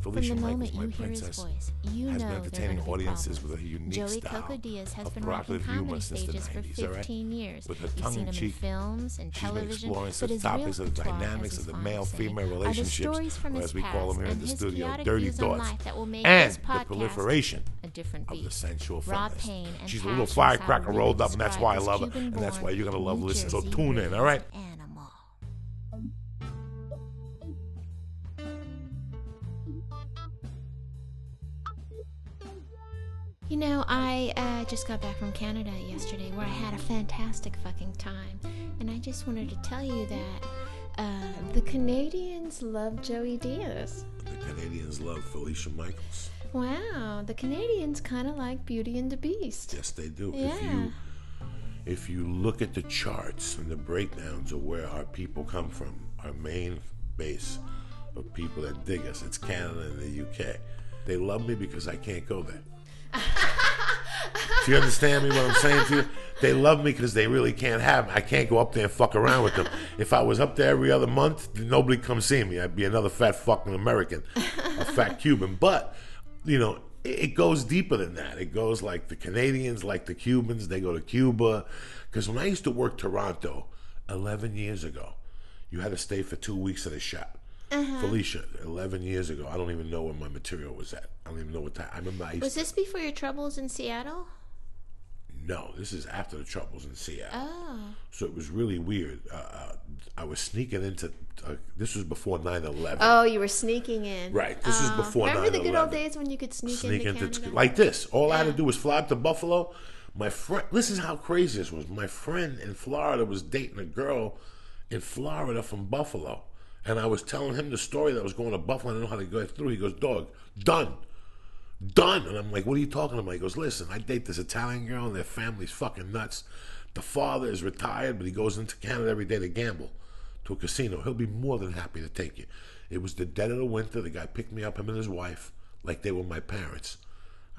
Felicia From the Michaels, moment my you hear his princess, voice, you has know been entertaining audiences with a unique Joey style Coco Diaz has of been provocative rocking humor comedy since the stages for 90s, all right? 15 years. With her You've seen in tongue-in-cheek, films and She's been television, exploring some his topics of the dynamics of the male-female relationships, or as we call them here in the studio, dirty thoughts, life that will make and the proliferation a different of the sensual feminist. She's a little firecracker rolled up, and that's why I love her, and that's why you're gonna love listening. So tune in, all right? You know, I uh, just got back from Canada yesterday where I had a fantastic fucking time. And I just wanted to tell you that uh, the Canadians love Joey Diaz. The Canadians love Felicia Michaels. Wow, the Canadians kind of like Beauty and the Beast. Yes, they do. Yeah. If you if you look at the charts and the breakdowns of where our people come from, our main base of people that dig us, it's Canada and the UK. They love me because I can't go there. Do you understand me what I'm saying to you? They love me because they really can't have. I can't go up there and fuck around with them. If I was up there every other month, nobody come see me. I'd be another fat fucking American, a fat Cuban. But, you know, it it goes deeper than that. It goes like the Canadians, like the Cubans, they go to Cuba. Because when I used to work Toronto 11 years ago, you had to stay for two weeks at a shop. Felicia, 11 years ago, I don't even know where my material was at. I don't even know what time. I remember I used Was to. this before your troubles in Seattle? No, this is after the troubles in Seattle. Oh. So it was really weird. Uh, uh, I was sneaking into. Uh, this was before 9 11. Oh, you were sneaking in. Right, this is before Remember the good old days when you could sneak, sneak into into Canada? like this. All I had to do was fly up to Buffalo. My friend, this is how crazy this was. My friend in Florida was dating a girl in Florida from Buffalo, and I was telling him the story that I was going to Buffalo. I didn't know how to go through. He goes, "Dog, done." Done. And I'm like, what are you talking about? He goes, listen, I date this Italian girl and their family's fucking nuts. The father is retired, but he goes into Canada every day to gamble to a casino. He'll be more than happy to take you. It was the dead of the winter. The guy picked me up, him and his wife, like they were my parents.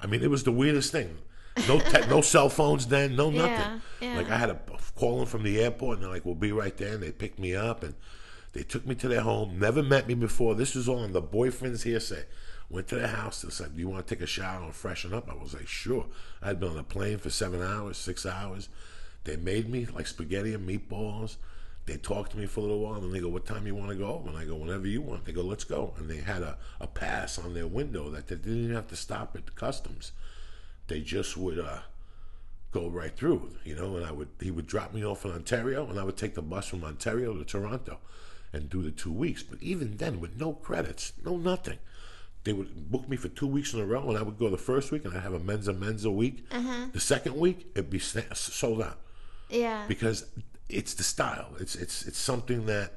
I mean, it was the weirdest thing. No, te- no cell phones then, no nothing. Yeah, yeah. Like I had a call them from the airport, and they're like, "We'll be right there." And they picked me up, and they took me to their home. Never met me before. This was all on the boyfriend's hearsay. Went to their house. They said, "Do you want to take a shower and freshen up?" I was like, "Sure." I'd been on a plane for seven hours, six hours. They made me like spaghetti and meatballs. They talked to me for a little while, and they go, "What time you want to go?" And I go, "Whenever you want." They go, "Let's go." And they had a, a pass on their window that they didn't even have to stop at customs. They just would uh, go right through, you know. And I would he would drop me off in Ontario, and I would take the bus from Ontario to Toronto, and do the two weeks. But even then, with no credits, no nothing, they would book me for two weeks in a row, and I would go the first week, and I'd have a men's a men's a week. Uh-huh. The second week, it'd be sold out Yeah. because it's the style. It's it's it's something that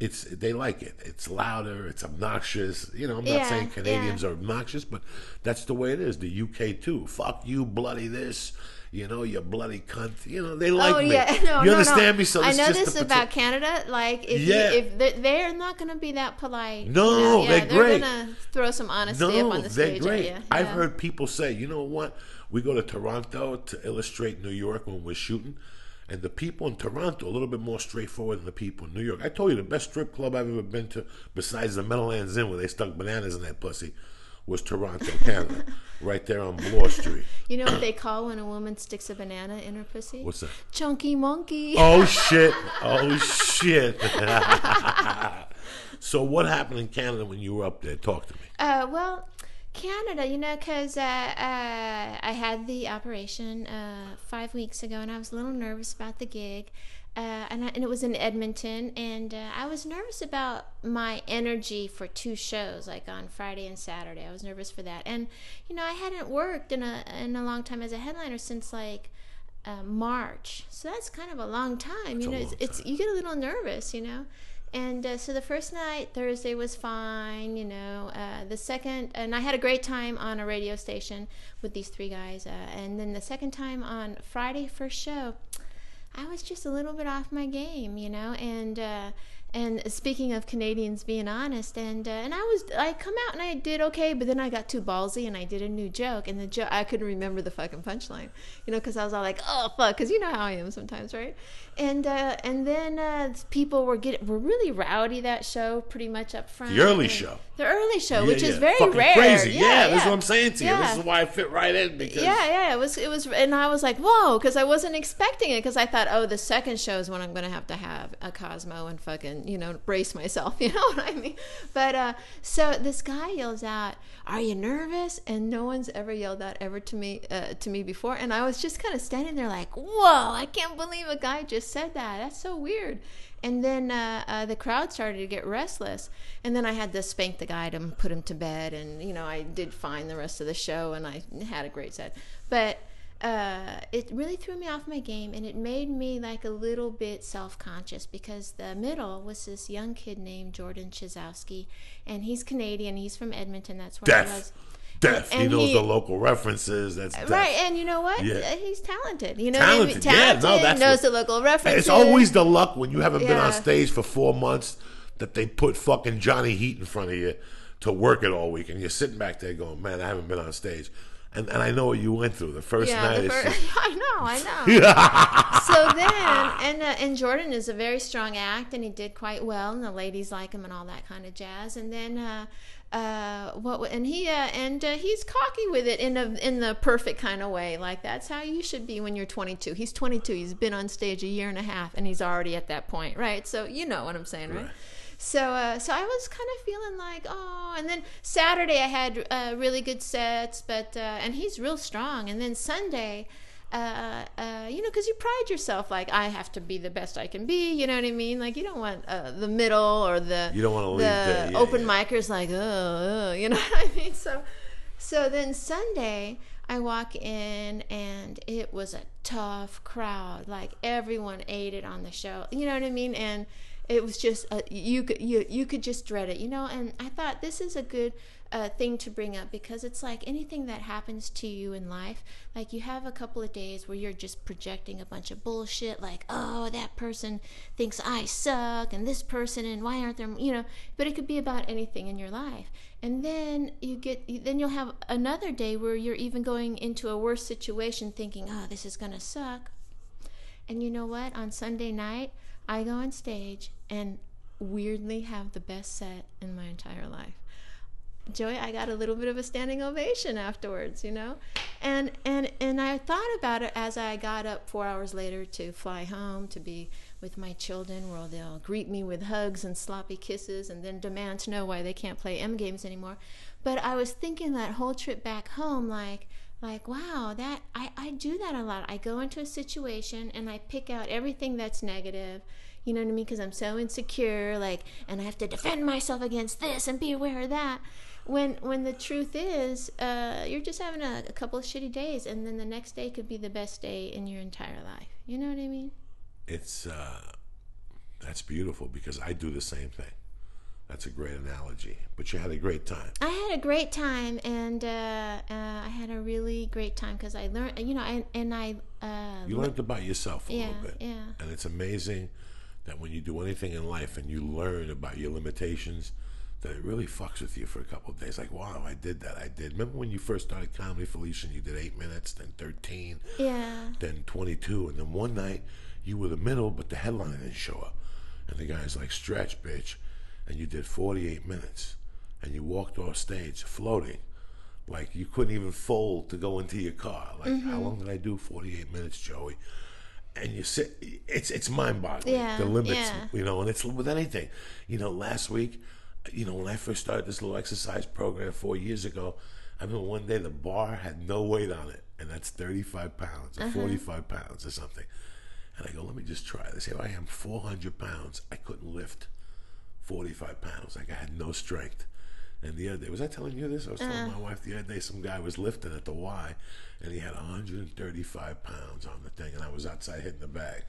it's they like it. It's louder. It's obnoxious. You know, I'm not Yeah, saying Canadians yeah. are obnoxious, but that's the way it is. The UK too. Fuck you, bloody this. You know, you bloody cunt. You know, they oh, like oh me. yeah, no, you no, understand no. me? So I it's know just this about Canada. Like, if Yeah. you, if they're, they're not going to be that polite. No, yeah, they're great. gonna throw some honesty No, up on the they're stage. great. At you. I've heard people say, you know what? We go to Toronto to illustrate New York when we're shooting, and the people in Toronto a little bit more straightforward than the people in New York. I told you the best strip club I've ever been to, besides the Meadowlands Inn where they stuck bananas in that pussy, was Toronto, Canada, right there on Bloor Street. You know what they call when a woman sticks a banana in her pussy? What's that? Chunky monkey. Oh shit! Oh shit! so what happened in Canada when you were up there? Talk to me. Uh, well, Canada, you know, because uh, uh, I had the operation uh, five weeks ago, and I was a little nervous about the gig. Uh, and, I, and it was in Edmonton, and uh, I was nervous about my energy for two shows, like on Friday and Saturday. I was nervous for that, and you know, I hadn't worked in a in a long time as a headliner since like uh, March, so that's kind of a long time. You know, it's, it's you get a little nervous, you know. And uh, so the first night, Thursday, was fine, you know. Uh, the second, and I had a great time on a radio station with these three guys. Uh, and then the second time on Friday, first show, I was just a little bit off my game, you know. And uh, and speaking of Canadians being honest, and uh, and I was I come out and I did okay, but then I got too ballsy and I did a new joke, and the joke I couldn't remember the fucking punchline, you know, because I was all like, oh fuck, because you know how I am sometimes, right? And uh, and then uh, people were getting were really rowdy that show, pretty much up front. The early show. The early, Show, Yeah, which is very Fucking rare. Crazy. Yeah, yeah, this is what I'm saying to you. Yeah. This is why I fit right in because Yeah, yeah, it was, it was, and I was like, whoa, because I wasn't expecting it, because I thought, oh, the second show is when I'm going to have to have a Cosmo and fucking, you know, brace myself, you know what I mean? But uh, so this guy yells out, "Are you nervous?" And no one's ever yelled that ever to me, uh, to me before, and I was just kind of standing there like, whoa, I can't believe a guy just said that. That's so weird. And then uh, uh, the crowd started to get restless, and then I had to spank the guy to put him to bed, and you know I did fine the rest of the show, and I had a great set, but uh, it really threw me off my game, and it made me like a little bit self-conscious because the middle was this young kid named Jordan Chizowski, and he's Canadian, he's from Edmonton, that's where Deaf. he was. deaf. he and knows he- the local references. That's deaf. Right, and you know what? Yeah. Uh, He's talented. You know, I mean? Talented, yeah, no, that's knows what- the local references. It's always the luck when you haven't been on stage for four months that they put fucking Johnny Heat in front of you to work it all week, and you're sitting back there going, "Man, I haven't been on stage." And, and I know what you went through the first yeah, night. the it's fir- just- I know, I know. so then, and uh, and Jordan is a very strong act, and he did quite well, and the ladies like him, and all that kind of jazz. And then, uh, uh, what? And he uh, and uh, he's cocky with it in a in the perfect kind of way. Like that's how you should be when you're 22. He's 22. He's been on stage a year and a half, and he's already at that point, right? So you know what I'm saying, right? Right. So, uh, so I was kind of feeling like, oh, and then Saturday I had uh, really good sets, but uh, and he's real strong. And then Sunday, uh, uh, you know, because you pride yourself, like I have to be the best I can be. You know what I mean? Like you don't want uh, the middle or the You don't wanna leave the the- yeah, open yeah. micers like, oh, oh, you know what I mean? So, so then Sunday. I walk in and it was a tough crowd. Like everyone ate it on the show. You know what I mean? And it was just uh, you could you you could just dread it, you know. And I thought this is a good uh, thing to bring up because it's like anything that happens to you in life. Like you have a couple of days where you're just projecting a bunch of bullshit, like oh that person thinks I suck, and this person, and why aren't there, you know. But it could be about anything in your life. And then you get then you'll have another day where you're even going into a worse situation, thinking oh this is gonna suck. And you know what? On Sunday night, I go on stage and weirdly have the best set in my entire life. Joey, I got a little bit of a standing ovation afterwards, you know? And and and I thought about it as I got up 4 hours later to fly home to be with my children where they'll greet me with hugs and sloppy kisses and then demand to know why they can't play M games anymore. But I was thinking that whole trip back home like like wow that I, I do that a lot. I go into a situation and i pick out everything that's negative you know what i mean? Because i'm so insecure like and i have to defend myself against this and be aware of that. When when the truth is uh, you're just having a, a couple of shitty days and then the next day could be the best day in your entire life. You know what i mean? It's uh, that's beautiful because I do the same thing. That's a great analogy. But you had a great time. I had a great time, and uh, uh, I had a really great time because I learned, you know, and, and I. Uh, You learned about yourself a Yeah, little bit. yeah. And it's amazing that when you do anything in life and you learn about your limitations, that it really fucks with you for a couple of days. Like, wow, I did that. I did. Remember when you first started comedy, Felicia, and you did eight minutes, then 13, yeah. then 22, and then one night you were the middle, but the headline didn't show up. And the guy's like, stretch, bitch. And you did 48 minutes. And you walked off stage floating. Like you couldn't even fold to go into your car. Like, how long did I do? 48 minutes, Joey. And you sit, it's it's mind boggling. Yeah, the limits, yeah. you know, and it's with anything. You know, last week, you know, when I first started this little exercise program four years ago, I remember one day the bar had no weight on it, and that's 35 pounds Uh-huh. or 45 pounds or something. And I go, let me just try this. Here I am, 400 pounds. I couldn't lift 45 pounds. Like I had no strength. And the other day, was I telling you this? I was telling uh. my wife the other day, some guy was lifting at the Y, and he had 135 pounds on the thing, and I was outside hitting the bag.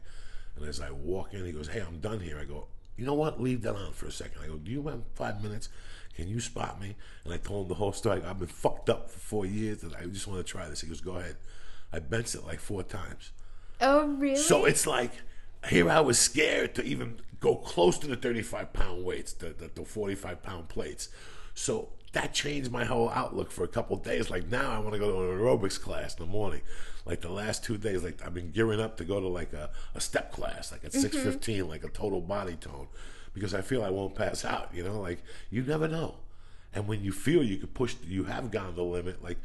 And as I walk in, he goes, "Hey, I'm done here." I go, "You know what? Leave that on for a second. I go, "Do you have five minutes? Can you spot me?" And I told him the whole story. I've been fucked up for four years, and I just want to try this. He goes, "Go ahead." I benched it like four times. Oh, really? So it's like here I was scared to even go close to the 35 pound weights, the, the, the 45 pound plates. So that changed my whole outlook for a couple of days. Like now I want to go to an aerobics class in the morning. Like the last two days, like I've been gearing up to go to like a, a step class, like at mm-hmm. 615, like a total body tone, because I feel I won't pass out, you know, like you never know. And when you feel you could push, you have gone the limit. Like,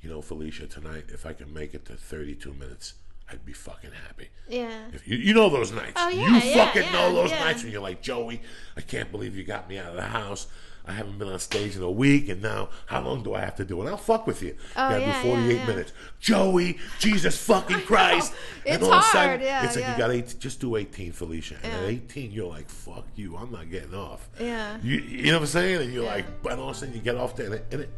you know, Felicia, tonight, if I can make it to 32 minutes, I'd be fucking happy. Yeah. If you, you know those nights. Oh, yeah, you yeah, fucking yeah, know those nights when you're like, Joey, I can't believe you got me out of the house. I haven't been on stage in a week, and now how long do I have to do it? I'll fuck with you. Oh, Gotta yeah, do 48 yeah, yeah. minutes. Joey, Jesus fucking Christ. It's all of a hard, sudden, yeah, it's like you got eight, just do 18, Felicia. And at 18, you're like, fuck you, I'm not getting off. Yeah. You, you know what I'm saying? And you're like, but all of a sudden you get off there, and it, and it,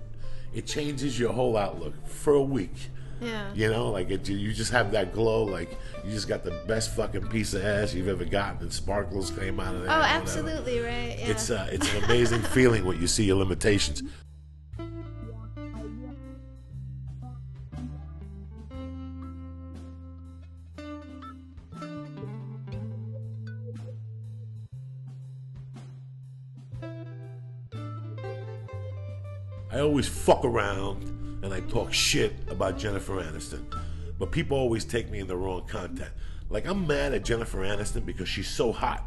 it changes your whole outlook for a week. Yeah. You know, like it, you just have that glow, like you just got the best fucking piece of ass you've ever gotten, and sparkles came out of there. Oh, absolutely right. Yeah. It's uh, it's an amazing feeling when you see your limitations. I always fuck around talk shit about Jennifer Aniston, but people always take me in the wrong content. Like I'm mad at Jennifer Aniston because she's so hot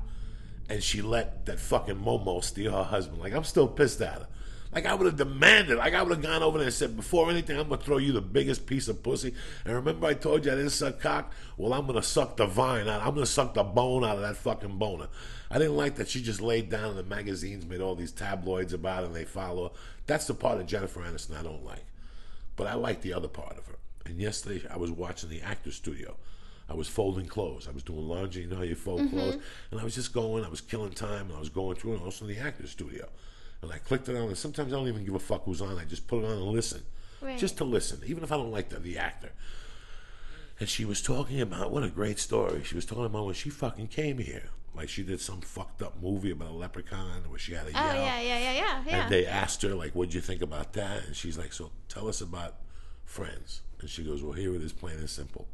and she let that fucking Momo steal her husband. Like I'm still pissed at her. Like I would have demanded. Like I would have gone over there and said, before anything, I'm gonna throw you the biggest piece of pussy. And remember, I told you I didn't suck cock. Well, I'm gonna suck the vine out. I'm gonna suck the bone out of that fucking boner. I didn't like that she just laid down in the magazines made all these tabloids about it and they follow her. That's the part of Jennifer Aniston I don't like. But I like the other part of her. And yesterday I was watching the actor studio. I was folding clothes. I was doing laundry, you know how you fold mm-hmm. clothes. And I was just going, I was killing time, and I was going through and also the actor studio. And I clicked it on, and sometimes I don't even give a fuck who's on. I just put it on and listen. Right. Just to listen, even if I don't like the, the actor. And she was talking about what a great story. She was talking about when she fucking came here. Like she did some fucked up movie about a leprechaun where she had a oh yell. yeah, yeah, yeah, yeah, yeah. And they asked her, like, what'd you think about that? And she's like, so tell us about friends. And she goes, well, here it is, plain and simple.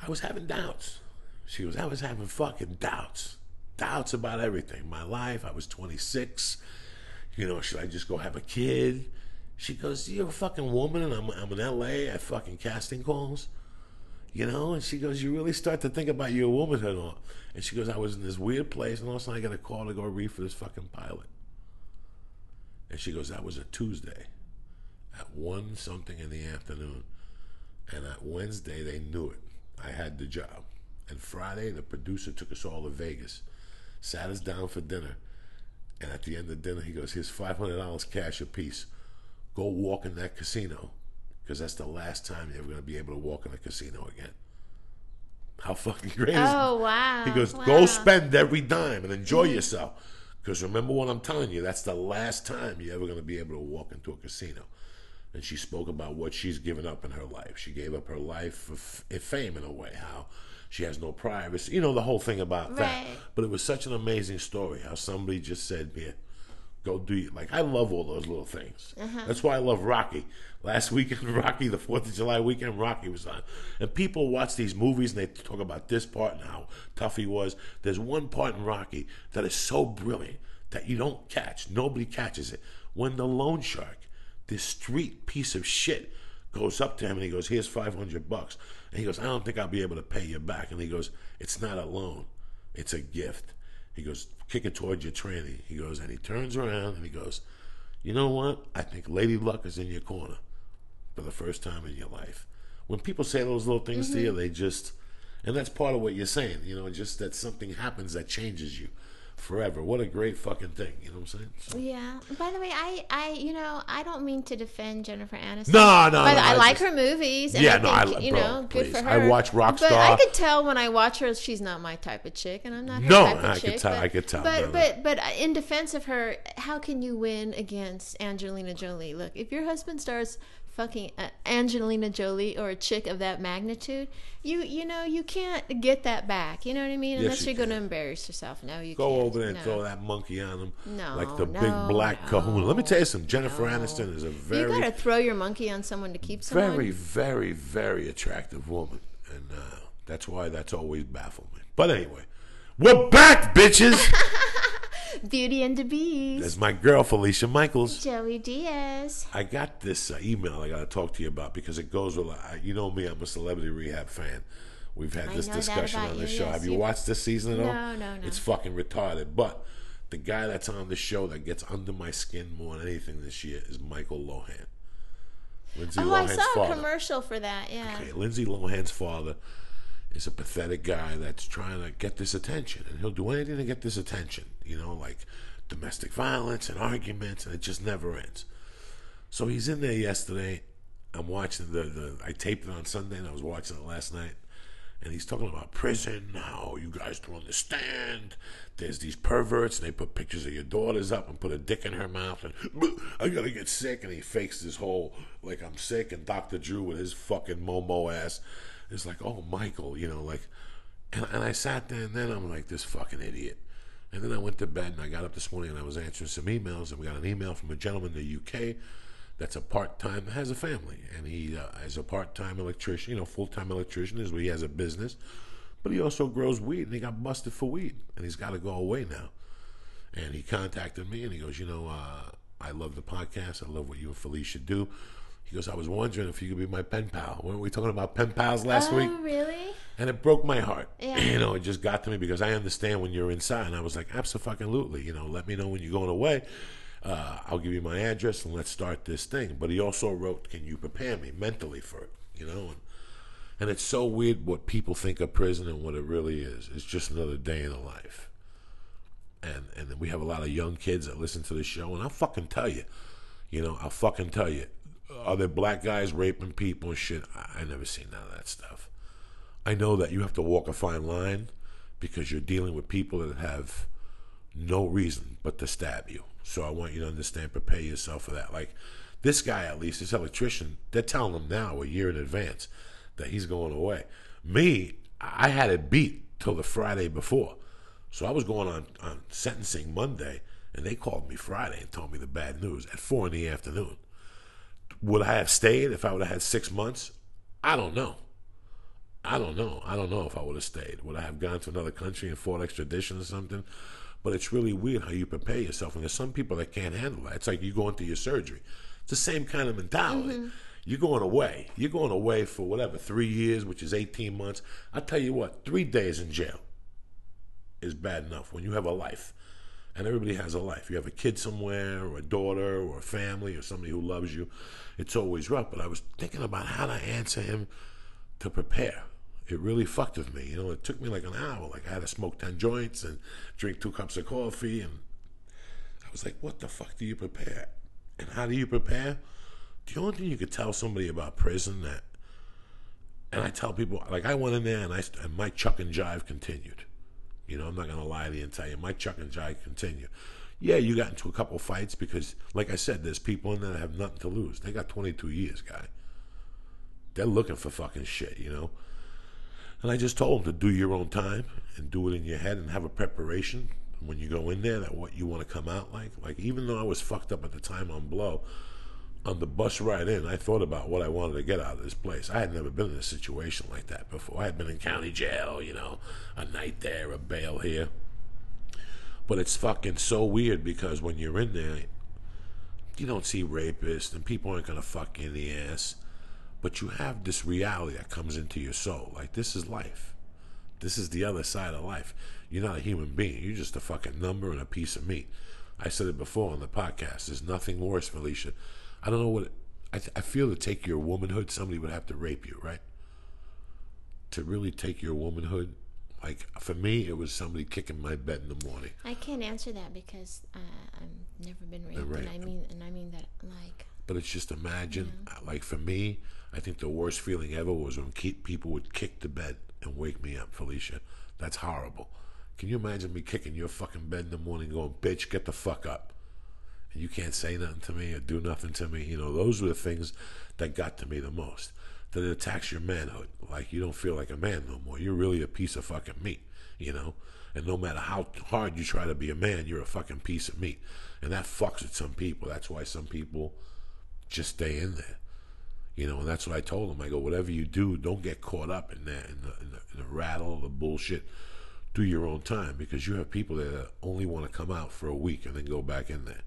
I was having doubts. She goes, I was having fucking doubts. Doubts about everything. My life, I was 26. You know, should I just go have a kid? She goes, You're a fucking woman and I'm, I'm in LA at fucking casting calls. You know? And she goes, You really start to think about your womanhood. And she goes, I was in this weird place and all of a sudden I got a call to go read for this fucking pilot. And she goes, That was a Tuesday at one something in the afternoon. And at Wednesday, they knew it. I had the job. And Friday, the producer took us all to Vegas, sat us down for dinner. And at the end of dinner, he goes, Here's $500 cash apiece. Go walk in that casino because that's the last time you're ever going to be able to walk in a casino again. How fucking great is Oh wow. he goes, wow. go spend every dime and enjoy mm-hmm. yourself. Because remember what I'm telling you, that's the last time you're ever going to be able to walk into a casino. And she spoke about what she's given up in her life. She gave up her life for f- fame in a way, how she has no privacy. You know, the whole thing about that. But it was such an amazing story how somebody just said, here, go do you. Like, I love all those little things. Mm-hmm. That's why I love Rocky. Last weekend, Rocky, the 4th of July weekend, Rocky was on. And people watch these movies and they talk about this part and how tough he was. There's one part in Rocky that is so brilliant that you don't catch. Nobody catches it. When the loan shark, this street piece of shit, goes up to him and he goes, Here's 500 bucks. And he goes, I don't think I'll be able to pay you back. And he goes, It's not a loan, it's a gift. He goes, Kick it towards your tranny. He goes, and he turns around and he goes, You know what? I think Lady Luck is in your corner for the first time in your life. When people say those little things to mm-hmm. you, they just, and that's part of what you're saying, you know, just that something happens that changes you forever. What a great fucking thing, you know what I'm saying? So- Yeah. By the way, I, I, you know, I don't mean to defend Jennifer Aniston. No, no, But no, I I like just- her movies. And Yeah, I no, I think, lo- you bro, know, good please. for her. I watch But I could tell when I watch her, she's not my type of chick, and I'm not her No, type of I could tell- But, I could tell, But, no, but, but uh, in defense of her, how can you win against Angelina Jolie? Look, if your husband starts fucking uh, Angelina Jolie or a chick of that magnitude, you, you know, you can't get that back. You know what I mean? Yes, Unless you you're going to embarrass yourself. No, you Go can't. over there and no. throw that monkey on him. No, Like the no, big black no, kahuna. Let me tell you something. Jennifer. Aniston is a very You got to throw your monkey on someone to keep someone. very, very, very attractive woman. And uh, that's why that's always baffled me. But anyway, we're back, bitches. Beauty and the Beast. That's my girl, Felicia Michaels. Joey Diaz. I got this uh, email I got to talk to you about because it goes with, uh, you know me, I'm a celebrity rehab fan. We've had I this discussion on you, show. yes, Have you you- watched this season at all? No, no, no. It's fucking retarded. But the guy that's on the show that gets under my skin more than anything this year is Michael Lohan. Lindsay Oh, I saw a father. commercial for that. Yeah. Okay, Lindsay Lohan's father is a pathetic guy that's trying to get this attention, and he'll do anything to get this attention. You know, like domestic violence and arguments, and it just never ends. So he's in there yesterday. I'm watching the, the I taped it on Sunday, and I was watching it last night. And he's talking about prison, how you guys don't understand. There's these perverts, and they put pictures of your daughters up and put a dick in her mouth, and I gotta get sick. And he fakes this whole like I'm sick, and Dr. Drew with his fucking momo ass is like, oh Michael, you know, like. And, and I sat there, and then I'm like, this fucking idiot. And then I went to bed, and I got up this morning, and I was answering some emails, and we got an email from a gentleman in the UK that's a part time has a family, and he uh, is a part time electrician. You know, full time electrician is he has a business, but he also grows weed, and he got busted for weed, and he's got to go away now. And he contacted me, and he goes, you know, uh, I love the podcast. I love what you and Felicia do. He goes, I was wondering if you could be my pen pal. Weren't we talking about pen pals last week? oh, week? really? And it broke my heart. Yeah. You know, it just got to me because I understand when you're inside. And I was like, absolutely. You know, let me know when you're going away. Uh, I'll give you my address and let's start this thing. But he also wrote, can you prepare me mentally for it? You know, and, and it's so weird what people think of prison and what it really is. It's just another day in the life. And and then we have a lot of young kids that listen to the show, and I'll fucking tell you, you know, I'll fucking tell you, are there black guys raping people and shit? I, I never seen none of that stuff. I know that you have to walk a fine line because you're dealing with people that have no reason but to stab you. So I want you to understand, prepare yourself for that. Like this guy, at least, this electrician, they're telling him now, a year in advance, that he's going away. Me, I had it beat till the Friday before. So I was going on, on sentencing Monday, and they called me Friday and told me the bad news at four in the afternoon. Would I have stayed if I would have had six months? I don't know. I don't know. I don't know if I would have stayed. Would I have gone to another country and fought extradition or something? But it's really weird how you prepare yourself. And there's some people that can't handle that. It's like you go into your surgery. It's the same kind of mentality. Mm-hmm. You're going away. You're going away for whatever, three years, which is 18 months. I tell you what, three days in jail is bad enough when you have a life. And everybody has a life. You have a kid somewhere, or a daughter, or a family, or somebody who loves you. It's always rough. But I was thinking about how to answer him to prepare. It really fucked with me. You know, it took me like an hour. Like I had to smoke 10 joints and drink two cups of coffee. And I was like, what the fuck do you prepare? And how do you prepare? The only thing you could tell somebody about prison that, and I tell people, like I went in there and I and my chuck and jive continued. You know, I'm not gonna lie to you and tell you my chuck and jive continue. Yeah, you got into a couple fights because, like I said, there's people in there that have nothing to lose. They got 22 years, guy. They're looking for fucking shit, you know. And I just told them to do your own time and do it in your head and have a preparation when you go in there that what you want to come out like. Like even though I was fucked up at the time on blow, on the bus ride in, I thought about what I wanted to get out of this place. I had never been in a situation like that before. I had been in county jail, you know, a night there, a bail here. But it's fucking so weird because when you're in there, you don't see rapists and people aren't gonna fuck you in the ass. But you have this reality that comes into your soul. Like this is life. This is the other side of life. You're not a human being. You're just a fucking number and a piece of meat. I said it before on the podcast. There's nothing worse, Felicia. I don't know what. It, I, I feel to take your womanhood, somebody would have to rape you, right? To really take your womanhood, like for me, it was somebody kicking my bed in the morning. I can't answer that because uh, I've never been raped, right. and I mean, and I mean that like. But it's just imagine, like for me, I think the worst feeling ever was when keep, people would kick the bed and wake me up, Felicia. That's horrible. Can you imagine me kicking your fucking bed in the morning, going, "Bitch, get the fuck up," you can't say nothing to me or do nothing to me? You know, those were the things that got to me the most. That it attacks your manhood. Like you don't feel like a man no more. You're really a piece of fucking meat. You know. And no matter how hard you try to be a man, you're a fucking piece of meat. And that fucks with some people. That's why some people just stay in there. You know, and that's what I told him. I go, whatever you do, don't get caught up in that, in the, in the, in the rattle, the bullshit. Do your own time because you have people that only want to come out for a week and then go back in there.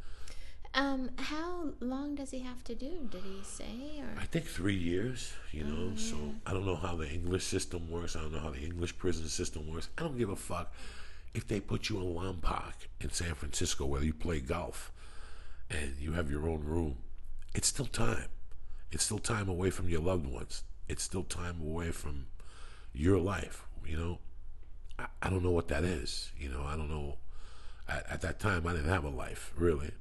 Um, how long does he have to do? Did he say or? I think three years, you know. So I don't know how the English system works. I don't know how the English prison system works. I don't give a fuck if they put you in Lompoc in San Francisco where you play golf and you have your own room, it's still time. It's still time away from your loved ones. It's still time away from your life. You know, I, I don't know what that is. You know, I don't know. At, at that time, I didn't have a life, really.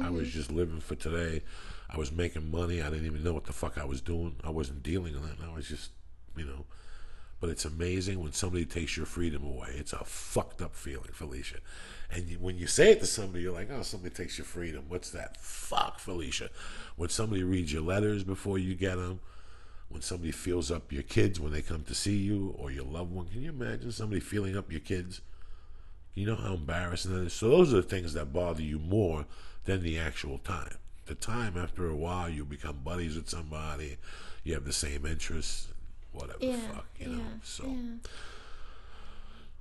I was mm-hmm. just living for today. I was making money. I didn't even know what the fuck I was doing. I wasn't dealing in it. I was just, you know. But it's amazing when somebody takes your freedom away. It's a fucked up feeling, Felicia. And you, when you say it to somebody, you're like, oh, somebody takes your freedom. What's that? Fuck, Felicia. When somebody reads your letters before you get them, when somebody feels up your kids when they come to see you or your loved one, can you imagine somebody feeling up your kids? You know how embarrassing that is? So those are the things that bother you more than the actual time. The time, after a while, you become buddies with somebody, you have the same interests, whatever Yeah. the fuck, you yeah. know. So yeah.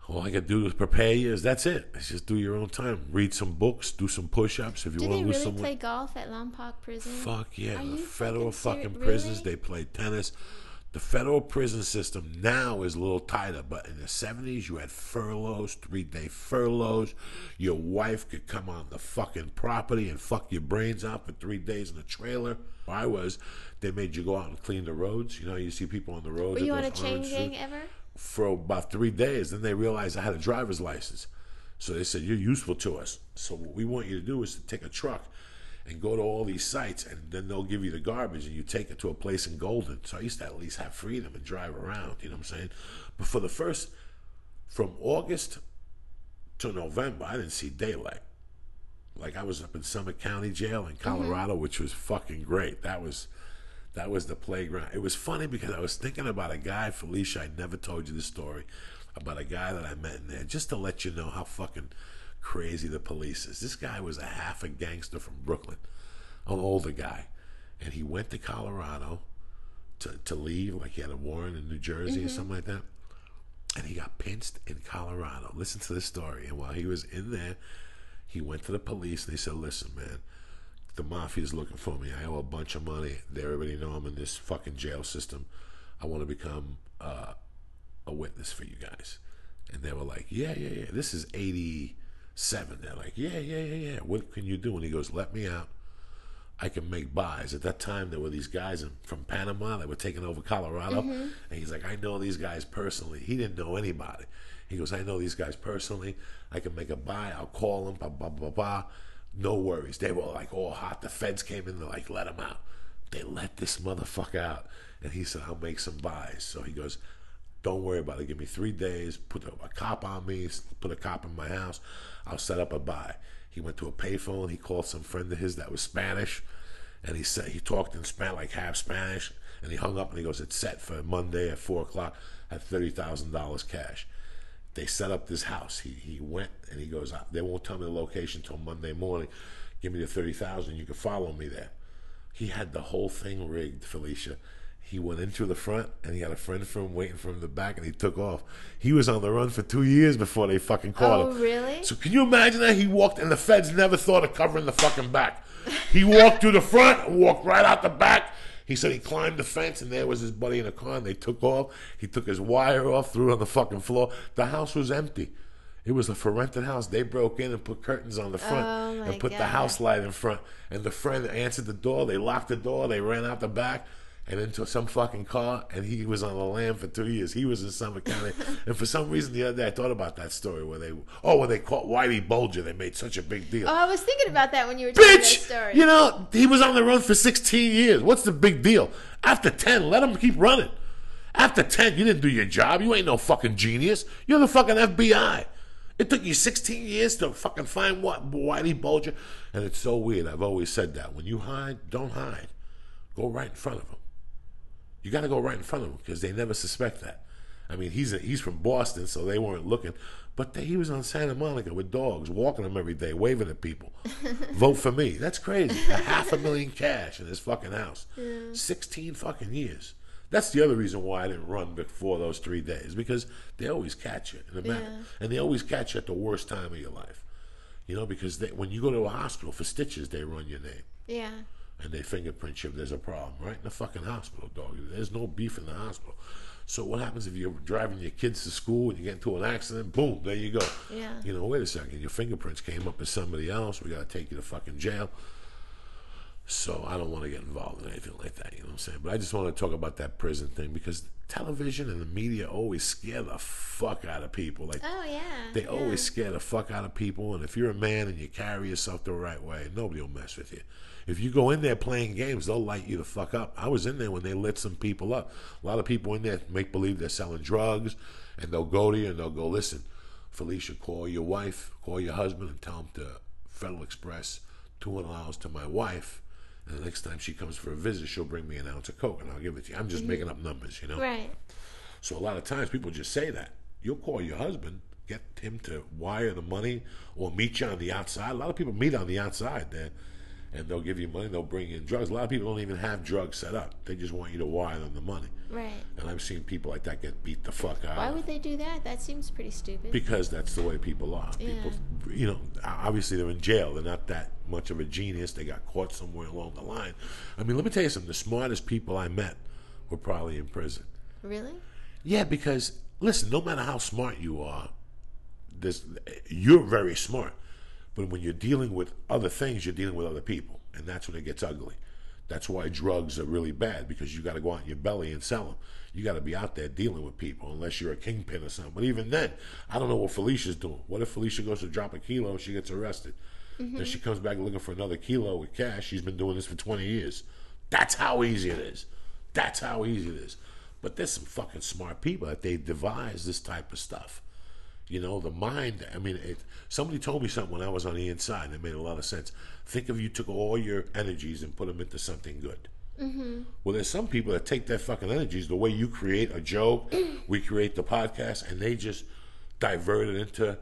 all I can do is prepare you. Is that's it. It's just do your own time. Read some books, do some push-ups. If you Do want to lose really someone, play golf at Lompoc Prison? Fuck yeah. Are the federal fucking fucking prisons, really? they play tennis. The federal prison system now is a little tighter, but in the 70s, you had furloughs, three day furloughs. Your wife could come on the fucking property and fuck your brains out for three days in a trailer. Where I was, they made you go out and clean the roads. You know, you see people on the roads. Were you on a chain gang ever? for about three days. Then they realized I had a driver's license. So they said, You're useful to us. So what we want you to do is to take a truck and go to all these sites, and then they'll give you the garbage, and you take it to a place in Golden. So I used to at least have freedom and drive around, you know what I'm saying? But for the first, from August to November, I didn't see daylight. Like I was up in Summit County Jail in mm-hmm. Colorado, which was fucking great. That was that was the playground. It was funny because I was thinking about a guy, Felicia. I never told you the story about a guy that I met in there, just to let you know how fucking crazy the police is. This guy was a half a gangster from Brooklyn, an older guy, and he went to Colorado to to leave, like he had a warrant in New Jersey or something like that. And he got pinched in Colorado. Listen to this story. And while he was in there, he went to the police and they said, Listen, man, the mafia's looking for me. I owe a bunch of money. They already know I'm in this fucking jail system. I want to become uh, a witness for you guys. And they were like, Yeah, yeah, yeah. This is 87. They're like, Yeah, yeah, yeah, yeah. What can you do? And he goes, Let me out. I can make buys. At that time, there were these guys in, from Panama that were taking over Colorado. Mm-hmm. And he's like, I know these guys personally. He didn't know anybody. He goes, I know these guys personally. I can make a buy. I'll call them. Blah, blah, blah, blah. No worries. They were like all hot. The feds came in. They're like, let him out. They let this motherfucker out. And he said, I'll make some buys. So he goes, don't worry about it. Give me three days. Put a, cop on me. Put a cop in my house. I'll set up a buy. He went to a payphone. He called some friend of his that was Spanish, and he said he talked in Spanish, like half Spanish. And he hung up and he goes, "It's set for Monday at four o'clock at thirty thousand dollars cash." They set up this house. He he went and he goes, "They won't tell me the location till Monday morning. Give me the thirty thousand. You can follow me there." He had the whole thing rigged, Felicia. He went in through the front and he had a friend for him waiting for him in the back and he took off. He was on the run for two years before they fucking caught Oh, him. really? So can you imagine that? He walked and the feds never thought of covering the fucking back. He walked through the front walked right out the back. He said he climbed the fence and there was his buddy in a car and they took off. He took his wire off, threw it on the fucking floor. The house was empty. It was a for rented house. They broke in and put curtains on the front Oh, and put the house light in front. And the friend answered the door. They locked the door. They ran out the back and into some fucking car. And he was on the lam for two years. He was in Summit County. and for some reason, the other day, I thought about that story where they, oh, when they caught Whitey Bulger, they made such a big deal. Oh, I was thinking about that when you were telling that Bitch! story. You know, he was on the run for 16 years. What's the big deal? After 10, let him keep running. After 10, you didn't do your job. You ain't no fucking genius. You're the fucking FBI. It took you 16 years to fucking find what Whitey Bulger. And it's so weird. I've always said that. When you hide, don't hide. Go right in front of them. You got to go right in front of them because they never suspect that. I mean, he's he's from Boston, so they weren't looking. But they, he was on Santa Monica with dogs, walking them every day, waving at people. Vote for me. That's crazy. A half a million cash in his fucking house. 16 fucking years. That's the other reason why I didn't run before those three days because they always catch you in the back. Yeah. And they always catch you at the worst time of your life. You know, because they, when you go to a hospital for stitches, they run your name. Yeah. And they fingerprint you if there's a problem, right in the fucking hospital, dog. There's no beef in the hospital. So what happens if you're driving your kids to school and you get into an accident? Boom, there you go. Yeah. You know, wait a second, your fingerprints came up as somebody else. We got to take you to fucking jail. So I don't want to get involved in anything like that. You know what I'm saying? But I just want to talk about that prison thing because television and the media always scare the fuck out of people. Like Oh yeah. they yeah. always scare the fuck out of people. And if you're a man and you carry yourself the right way, nobody will mess with you. If you go in there playing games, they'll light you the fuck up. I was in there when they lit some people up. A lot of people in there make believe they're selling drugs, and they'll go to you and they'll go, listen, Felicia, call your wife, call your husband, and tell him to Federal Express two hundred dollars to my wife. And the next time she comes for a visit, she'll bring me an ounce of coke, and I'll give it to you. I'm just mm-hmm. making up numbers, you know. Right. So a lot of times people just say that. You'll call your husband, get him to wire the money, or meet you on the outside. A lot of people meet on the outside there, and they'll give you money. They'll bring in drugs. A lot of people don't even have drugs set up. They just want you to wire them the money. Right. And I've seen people like that get beat the fuck out. Why would they do that? That seems pretty stupid. because that's the way people are. Yeah. People, you know, obviously they're in jail. They're not that much of a genius. They got caught somewhere along the line. I mean, let me tell you something. The smartest people I met were probably in prison. really? Yeah, because listen, no matter how smart you are, this you're very smart. But when you're dealing with other things, you're dealing with other people, and that's when it gets ugly. That's why drugs are really bad because you got to go out in your belly and sell them. You got to be out there dealing with people unless you're a kingpin or something. But even then, I don't know what Felicia's doing. What if Felicia goes to drop a kilo and she gets arrested? Mm-hmm. Then she comes back looking for another kilo with cash. She's been doing this for 20 years. That's how easy it is. That's how easy it is. But there's some fucking smart people that they devise this type of stuff. You know, the mind. I mean, it, somebody told me something when I was on the inside, and it made a lot of sense. Think if you took all your energies and put them into something good. Mm-hmm. Well, there's some people that take their fucking energies, the way you create a joke, we create the podcast, and they just divert it into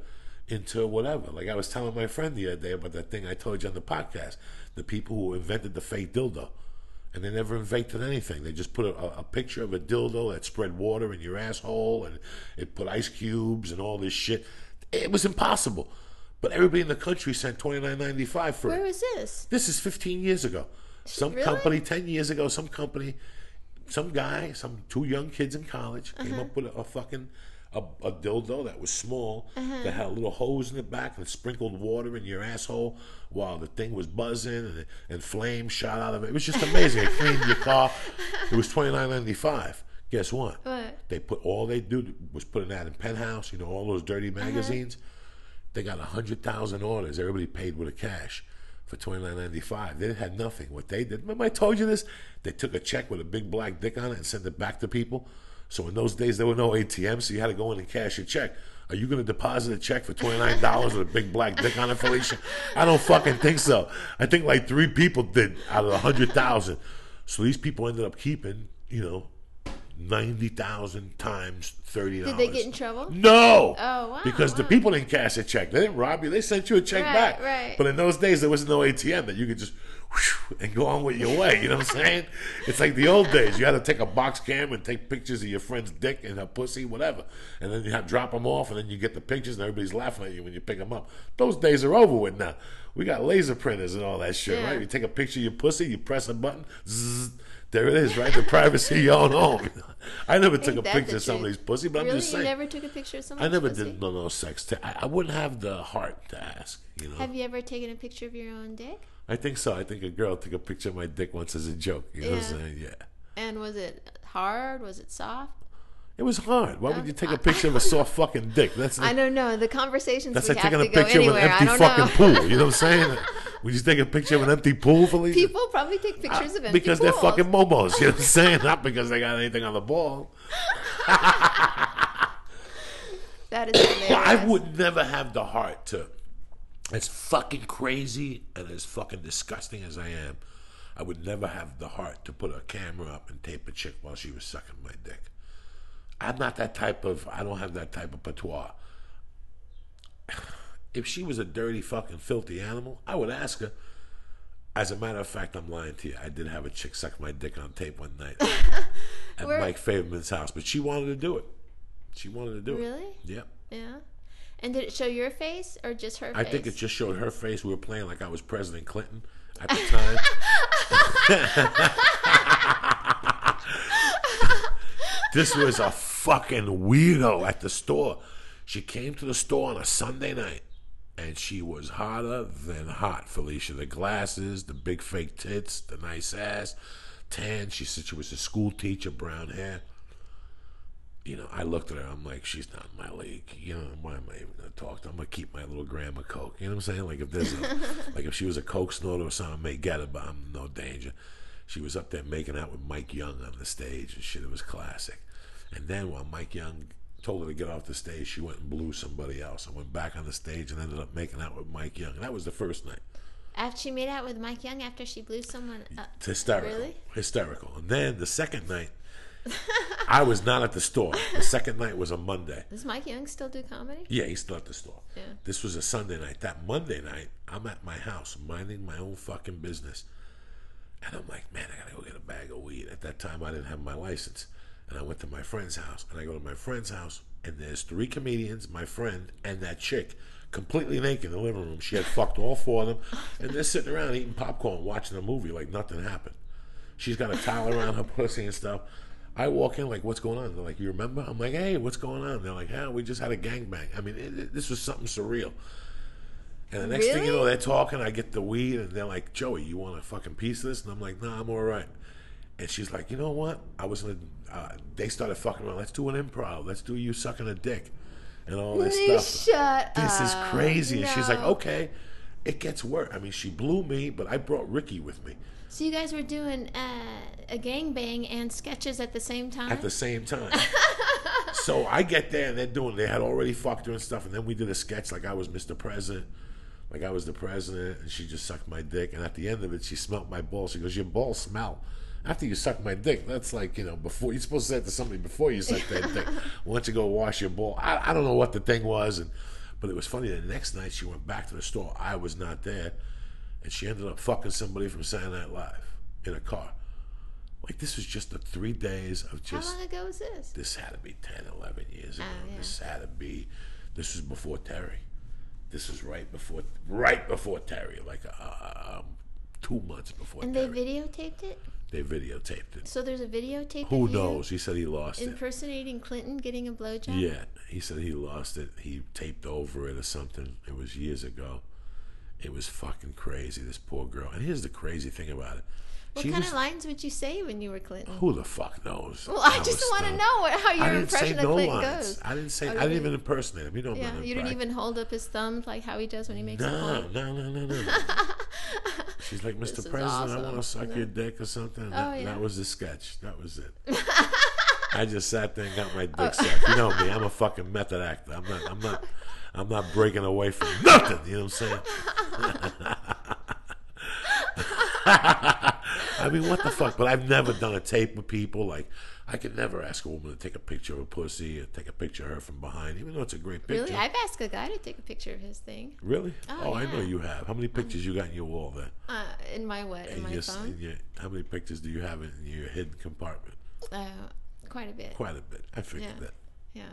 into whatever. Like I was telling my friend the other day about that thing I told you on the podcast, the people who invented the fake dildo. And they never invented anything. They just put a, a picture of a dildo that spread water in your asshole and it put ice cubes and all this shit. It was impossible. But everybody in the country sent twenty nine ninety five for Where it. was this? This is 15 years ago. Some Really? company, 10 years ago, some company, some guy, some two young kids in college came Uh-huh. up with a, a fucking a, a dildo that was small Uh-huh. that had a little hose in the back and it sprinkled water in your asshole while the thing was buzzing and, and flames shot out of it. It was just amazing. it cleaned your car. It was 29.95. Guess what? What? They put all they do was put an ad in Penthouse. You know all those dirty Uh-huh. magazines. They got a hundred thousand orders. Everybody paid with a cash for twenty nine ninety five. They had nothing. What they did, remember I told you this? They took a check with a big black dick on it and sent it back to people. So in those days there were no ATMs, so you had to go in and cash your check. Are you going to deposit a check for twenty nine dollars with a big black dick on it, Felicia? I don't fucking think so. I think like three people did out of a hundred thousand. So these people ended up keeping, you know, ninety thousand times thirty dollars. Did they get in trouble? No. Oh, wow, Because the people didn't cash a check. They didn't rob you. They sent you a check Right, back. right. But in those days, there was no ATM that you could just and go on with your way. You know what I'm saying? it's like the old days. You had to take a box cam and take pictures of your friend's dick and her pussy, whatever, and then you have to drop them off, and then you get the pictures, and everybody's laughing at you when you pick them up. Those days are over with now. We got laser printers and all that shit, Yeah. right? You take a picture of your pussy, you press a button, zzz, there it is, right? The privacy own home. I never took a picture of somebody's pussy, but really? I'm just saying. You never took a picture of somebody's pussy? I never pussy? did no no sex. T- I, I wouldn't have the heart to ask. You know. Have you ever taken a picture of your own dick? I think so. I think a girl took a picture of my dick once as a joke. You know what I'm Yeah. saying? Yeah. And was it hard? Was it soft? It was hard. Why would you take a picture of a soft fucking dick? That's I don't know. The conversations that's we like taking a picture of an empty fucking pool. You know what I'm saying? Would you take a picture of an empty pool, Felicia? People probably take pictures of empty because they're fucking momos. You know what I'm saying? Not because they got anything on the ball. That is hilarious. I would never have the heart to, as fucking crazy and as fucking disgusting as I am, I would never have the heart to put a camera up and tape a chick while she was sucking my dick. I'm not that type of, I don't have that type of patois. If she was a dirty, fucking, filthy animal, I would ask her. As a matter of fact, I'm lying to you. I did have a chick suck my dick on tape one night at Where- Mike Favorman's house, but she wanted to do it. She wanted to do it. Really? Yep. Yeah. And did it show your face or just her I face? think it just showed her face. We were playing like I was President Clinton at the time. this was a fucking weirdo at the store. She came to the store on a Sunday night, and she was hotter than hot, Felicia. The glasses, the big fake tits, the nice ass, tan. She said she was a school teacher, brown hair. You know, I looked at her. I'm like, she's not my league. You know, why am I even gonna talk to her? I'm gonna keep my little grandma coke. You know what I'm saying? Like if there's a, like if she was a coke snorter or something, I may get it, but I'm no danger. She was up there making out with Mike Young on the stage and shit. It was classic. And then while Mike Young told her to get off the stage, she went and blew somebody else. I went back on the stage and ended up making out with Mike Young. And that was the first night. After she made out with Mike Young after she blew someone up. It's hysterical. Really? Hysterical. And then the second night, I was not at the store. The second night was a Monday. Does Mike Young still do comedy? Yeah, he's still at the store. Yeah. This was a Sunday night. That Monday night, I'm at my house minding my own fucking business. And I'm like, man, I gotta go get a bag of weed. At that time, I didn't have my license. And I went to my friend's house. And I go to my friend's house, and there's three comedians, my friend, and that chick, completely naked in the living room. She had fucked all four of them. And they're sitting around eating popcorn, watching a movie like nothing happened. She's got a towel around her pussy and stuff. I walk in like, what's going on? They're like, you remember? I'm like, hey, what's going on? They're like, yeah, we just had a gangbang. I mean, it, it, this was something surreal. And the next thing you know, they're talking. I get the weed, and they're like, "Joey, you want a fucking piece of this?" And I'm like, "Nah, I'm all right." And she's like, "You know what? I was in a." Uh, they started fucking around. Let's do an improv. Let's do you sucking a dick, and all this Please stuff. shut This is up. crazy. And she's like, "Okay." It gets worse. I mean, she blew me, but I brought Ricky with me So you guys were doing uh, a gangbang and sketches at the same time? at the same time. so I get there and they're doing. They had already fucked her and stuff, and then we did a sketch like I was Mr. President, like I was the president, and she just sucked my dick. And at the end of it, she smelt my balls. She goes, "Your balls smell." After you suck my dick, that's like you know before you're supposed to say it to somebody before you suck their dick. Why don't you go wash your ball? I, I don't know what the thing was, and but it was funny. The next night she went back to the store. I was not there, and she ended up fucking somebody from Saturday Night Live in a car. Like this was just the three days of just. How long ago was this? this had to be 10, 11 years ago. Oh, yeah. This had to be, this was before Terry. This was right before, right before Terry, like uh, um, two months before And they videotaped it? They videotaped it. So there's a videotape Who knows? He said he lost it. impersonating Clinton getting a blowjob? Yeah, he said he lost it. He taped over it or something. It was years ago. It was fucking crazy. This poor girl. And here's the crazy thing about it. What she kind was. of lines would you say when you were Clinton? who the fuck knows? Well, I was just want to know what, how I your impression of no Clinton lines. goes. I didn't say. Oh, I didn't even impersonate him. You know, I'm Yeah, you didn't even hold up his thumb like how he does when he makes a No, point. no, no, no, no. She's like, Mr. President, I want to suck No. your dick or something. And Oh, that, yeah. that was the sketch. That was it. I just sat there and got my Oh. dick sucked. You know me. I'm a fucking method actor. I'm not. I'm not. I'm not breaking away from nothing. You know what I'm saying? I mean, what the fuck? But I've never done a tape with people. Like, I could never ask a woman to take a picture of a pussy or take a picture of her from behind, even though it's a great picture. Really? I've asked a guy to take a picture of his thing. Really? Oh, I know you have. How many pictures you got in your wall there? Uh, in my what? In In my your, phone? in your, how many pictures do you have in your hidden compartment? Uh, quite a bit. Quite a bit. I figured Yeah. that. Yeah.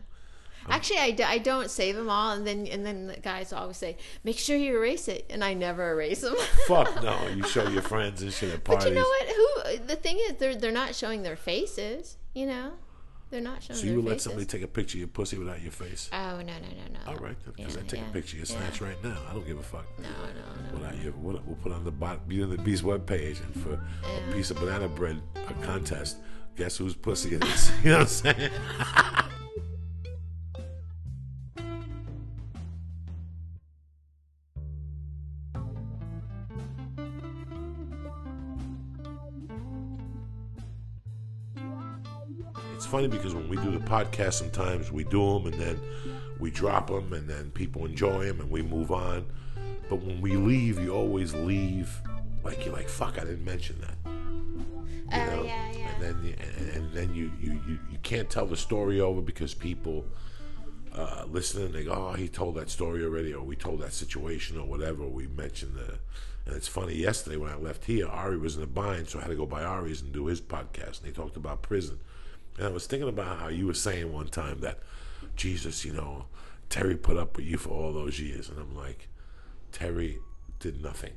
Oh. Actually, I, d- I don't save them all, and then and then the guys always say, "Make sure you erase it," and I never erase them. Fuck no. You show your friends and shit at parties. but you know what? Who the thing is, they're they're not showing their faces. You know, they're not showing So their you would let faces. somebody take a picture of your pussy without your face? oh no no no no. All right, because Yeah, I take yeah, a picture of your yeah. snatch right now. I don't give a fuck. No no no. Without your, we'll, we'll put on the bot, Beauty and the Beast webpage, and for a piece of banana bread, a contest. Guess whose pussy it is? You know what I'm saying? It's funny because when we do the podcast, sometimes we do them and then we drop them and then people enjoy them and we move on. But when we leave, you always leave like you're like, fuck, I didn't mention that. You Oh know? yeah yeah. And then, you, and, and then you, you, you, you can't tell the story over because people uh, listen and they go, oh, he told that story already, or we told that situation, or whatever. We mentioned the. And it's funny, yesterday when I left here, Ari was in a bind, so I had to go by Ari's and do his podcast. And he talked about prison. And I was thinking about how you were saying one time that, Jesus, you know, Terry put up with you for all those years. And I'm like, Terry did nothing.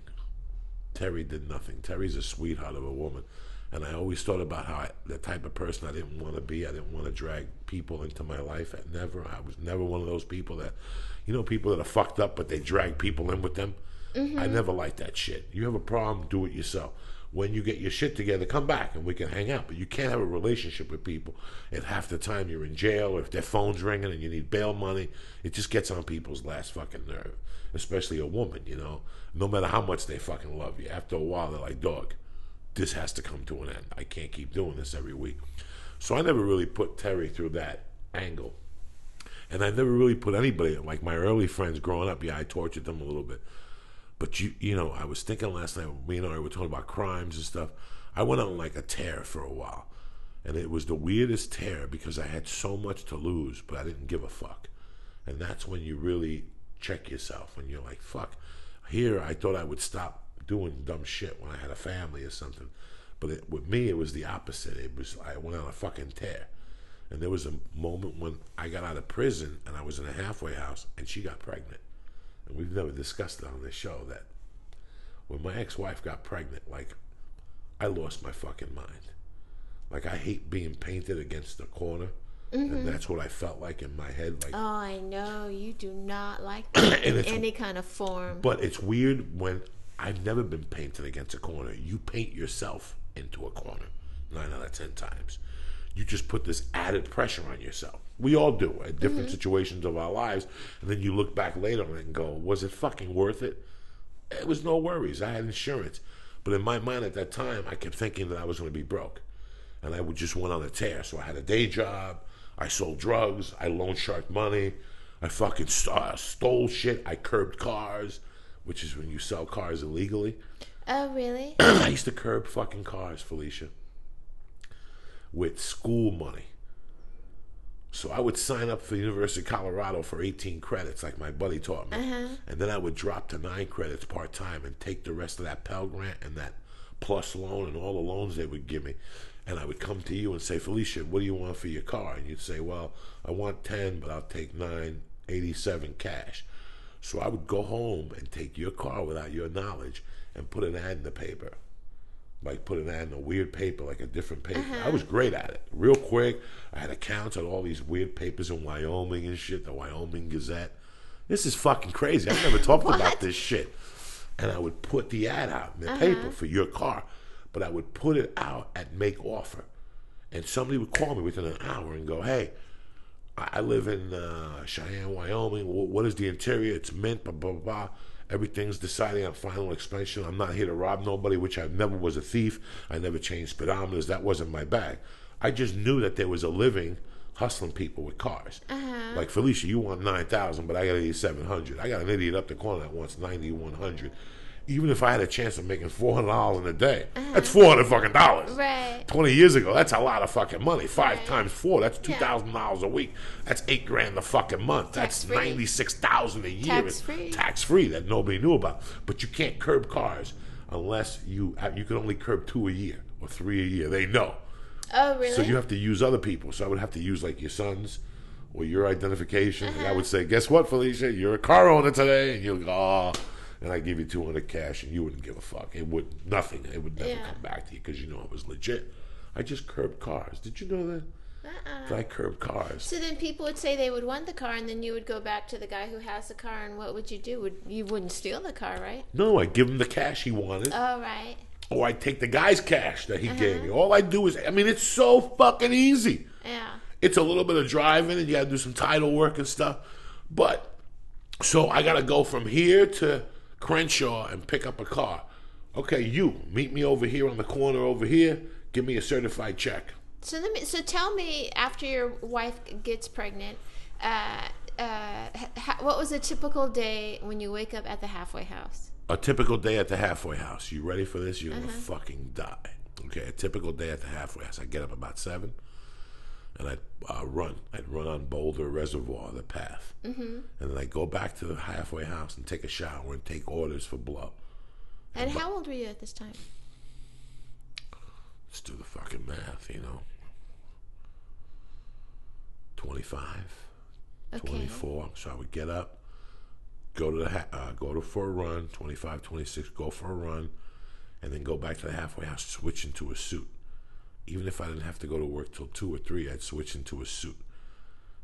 Terry did nothing. Terry's a sweetheart of a woman. And I always thought about how I, the type of person I didn't want to be. I didn't want to drag people into my life. I never. I was never one of those people that, you know, people that are fucked up, but they drag people in with them. I mm-hmm. never liked that shit. You have a problem, do it yourself. When you get your shit together, come back and we can hang out. But you can't have a relationship with people. And half the time you're in jail, or if their phone's ringing and you need bail money, it just gets on people's last fucking nerve. Especially a woman, you know. No matter how much they fucking love you, after a while they're like, dog, this has to come to an end. I can't keep doing this every week. So I never really put Terry through that angle. And I never really put anybody, like my early friends growing up, yeah, I tortured them a little bit. But you, you know, I was thinking last night. Me and I were talking about crimes and stuff. I went on like a tear for a while, and it was the weirdest tear because I had so much to lose, but I didn't give a fuck. And that's when you really check yourself, when you're like, "Fuck." Here, I thought I would stop doing dumb shit when I had a family or something, but it, with me, it was the opposite. It was I went on a fucking tear. And there was a moment when I got out of prison and I was in a halfway house and she got pregnant and we've never discussed it on this show that when my ex-wife got pregnant, like I lost my fucking mind. Like I hate being painted against the corner, and mm-hmm. that's what I felt like in my head. Like, Oh, I know you do not like that in any kind of form. but it's weird when I've never been painted against a corner. You paint yourself into a corner nine out of ten times. You just put this added pressure on yourself. We all do at different situations of our lives, and then you look back later on and go, "Was it fucking worth it?" It was no worries. I had insurance, but in my mind at that time, I kept thinking that I was going to be broke, and I would just went on a tear. So I had a day job. I sold drugs. I loan shark money. I fucking st- uh, stole shit. I curbed cars, which is when you sell cars illegally. oh, really? I used to curb fucking cars, Felicia, with school money. So I would sign up for the University of Colorado for 18 credits, like my buddy taught me. Uh-huh. And then I would drop to nine credits part time and take the rest of that Pell Grant and that plus loan and all the loans they would give me. And I would come to you and say, Felicia, what do you want for your car? And you'd say, Well, I want 10, but I'll take 987 cash. So I would go home and take your car without your knowledge and put an ad in the paper. Like put an ad in a weird paper, like a different paper. I was great at it. Real quick. I had accounts on all these weird papers in Wyoming and shit, the Wyoming Gazette. This is fucking crazy. I've never talked about this shit. And I would put the ad out in the paper for your car, but I would put it out at make offer. And somebody would call me within an hour and go, hey, I I live in uh, Cheyenne, Wyoming. What is the interior? It's mint, blah, blah, blah. Everything's deciding on final expansion. I'm not here to rob nobody, which I never was a thief. I never changed speedometers. That wasn't my bag. I just knew that there was a living hustling people with cars. Uh-huh. Like, Felicia, you want 9000 but I got 8700 I got an idiot up the corner that wants 9100 Even if I had a chance of making $400 in a day, uh-huh. that's 400 fucking dollars. Right. 20 years ago, that's a lot of fucking money. Five Right. times four, that's Yeah. $2,000 a week. That's eight grand a fucking month. That's Tax-free. 96000 a year. Tax-free. Tax free that nobody knew about. But you can't curb cars unless you have, you can only curb two a year or three a year. They know. Oh, really? So you have to use other people. So I would have to use like your sons or your identification. And I uh-huh. would say, guess what, Felicia? You're a car owner today. And you'll go, oh. And I give you 200 cash and you wouldn't give a fuck. It would, nothing. It would never Yeah. come back to you because you know it was legit. I just curbed cars. Did you know that? Uh-uh. I curbed cars. So then people would say they would want the car, and then you would go back to the guy who has the car, and what would you do? Would you wouldn't steal the car, right? No, I give him the cash he wanted. Oh, right. or I take the guy's cash that he uh-huh. gave me. All I do is, I mean, it's so fucking easy. Yeah. It's a little bit of driving and you got to do some title work and stuff. But so I got to go from here to Crenshaw and pick up a car. Okay, you meet me over here on the corner over here. Give me a certified check. So let me. So tell me, after your wife gets pregnant, uh, uh, ha, what was a typical day when you wake up at the halfway house? A typical day at the halfway house. You ready for this? You're gonna fucking die. Okay, a typical day at the halfway house. I get up about seven, and I'd uh, run. I'd run on Boulder Reservoir, the path, mm-hmm. and then I'd go back to the halfway house and take a shower and take orders for blow. And how old were you at this time? Let's do the fucking math, you know. 25, Okay. 24. So I would get up, go to the ha- uh, go to for a run, 25, 26, go for a run, and then go back to the halfway house, switch into a suit. Even if I didn't have to go to work till two or three, I'd switch into a suit.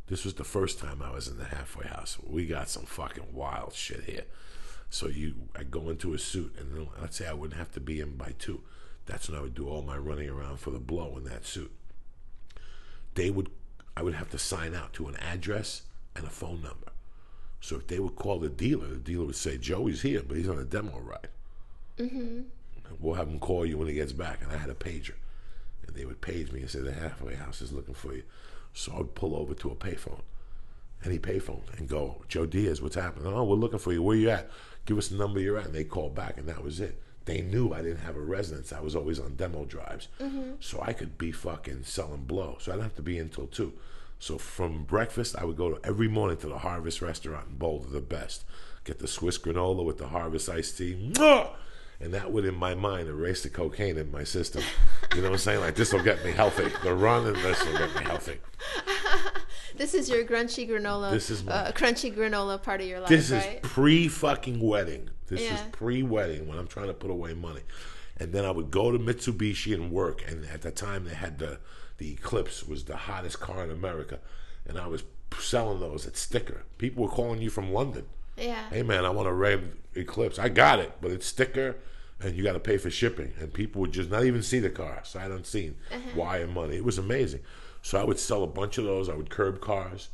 This was the first time I was in the halfway house. We got some fucking wild shit here. So you, I go into a suit, and then let's say I wouldn't have to be in by two. That's when I would do all my running around for the blow in that suit. They would, I would have to sign out to an address and a phone number. So if they would call the dealer, the dealer would say, "Joey's here, but he's on a demo ride." Mm-hmm. We'll have him call you when he gets back. And I had a pager, they would page me and say the halfway house is looking for you. So I'd pull over to a payphone, any payphone, and go, "Joe Diaz, what's happening? Oh, we're looking for you. Where you at? Give us the number you're at." And they call back, and that was it. They knew I didn't have a residence. I was always on demo drives, mm-hmm. so I could be fucking selling blow. So I didn't have to be in till two. So from breakfast, I would go to, every morning to the Harvest restaurant in Boulder, the best. Get the Swiss granola with the Harvest iced tea. Mwah! And that would, in my mind, erase the cocaine in my system. You know what I'm saying? Like, this will get me healthy. The run and this will get me healthy. This is your crunchy granola. This is my- uh, crunchy granola part of your life, This right? is pre fucking wedding. This is pre wedding when I'm trying to put away money. And then I would go to Mitsubishi and work. And at the time, they had the the Eclipse was the hottest car in America, and I was selling those at sticker. People were calling you from London. yeah. Hey man, I want a red Eclipse. I got it, but it's sticker, and you got to pay for shipping. And people would just not even see the car, sight unseen, uh-huh. wire money. It was amazing. So I would sell a bunch of those. I would curb cars.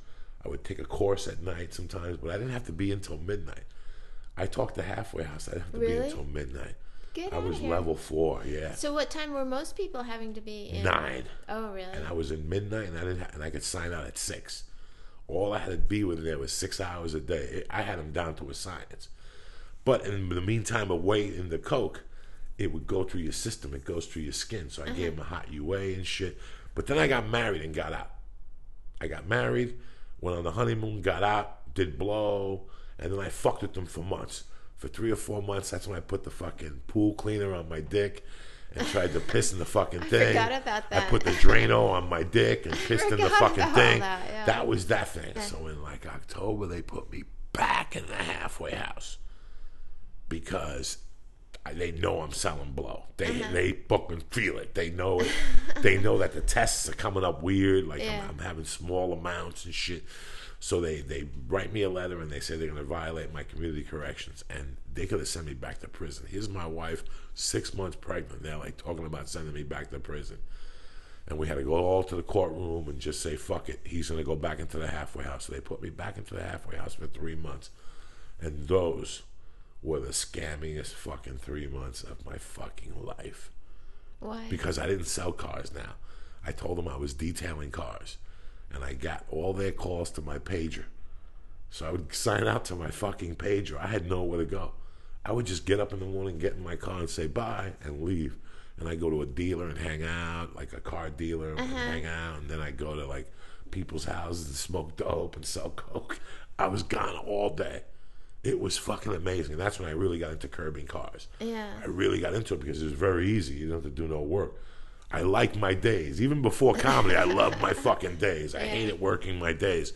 I would take a course at night sometimes, but I didn't have to be until midnight. I talked to halfway house. I didn't have to be until midnight. Get I was here. level four. Yeah, So what time were most people having to be in? nine. Oh, really? and I was in midnight, and I didn't, ha- and I could sign out at six. All I had to be within there was six hours a day. I had them down to a science. But in the meantime, away in the coke, it would go through your system. It goes through your skin. So I gave him a hot UA and shit. But then I got married and got out. I got married, went on the honeymoon, got out, did blow, and then I fucked with them for months. For three or four months, that's when I put the fucking pool cleaner on my dick and tried to piss in the fucking thing. forgot about I put the Drano on my dick and pissed in the fucking thing. that, yeah. was that thing. So in like October, they put me back in the halfway house because they know I'm selling blow. They Uh-huh. they fucking feel it. They know it. they know that the tests are coming up weird. Like Yeah. I'm, I'm having small amounts and shit. So they they write me a letter and they say they're going to violate my community corrections and they could have sent me back to prison. Here's my wife, six months pregnant. They're like talking about sending me back to prison. And we had to go all to the courtroom and just say, fuck it. He's going to go back into the halfway house. So they put me back into the halfway house for three months. And those were the scammingest fucking three months of my fucking life. Why? Because I didn't sell cars now. I told them I was detailing cars. And I got all their calls to my pager. So I would sign out to my fucking pager. I had nowhere to go. I would just get up in the morning, get in my car, and say bye and leave. And I go to a dealer and hang out, like a car dealer, and uh-huh. hang out. And then I go to like people's houses and smoke dope and sell coke. I was gone all day. It was fucking amazing. That's when I really got into curbing cars. Yeah. I really got into it because it was very easy. You don't have to do no work. I like my days. Even before comedy, I loved my fucking days. I hated working my days.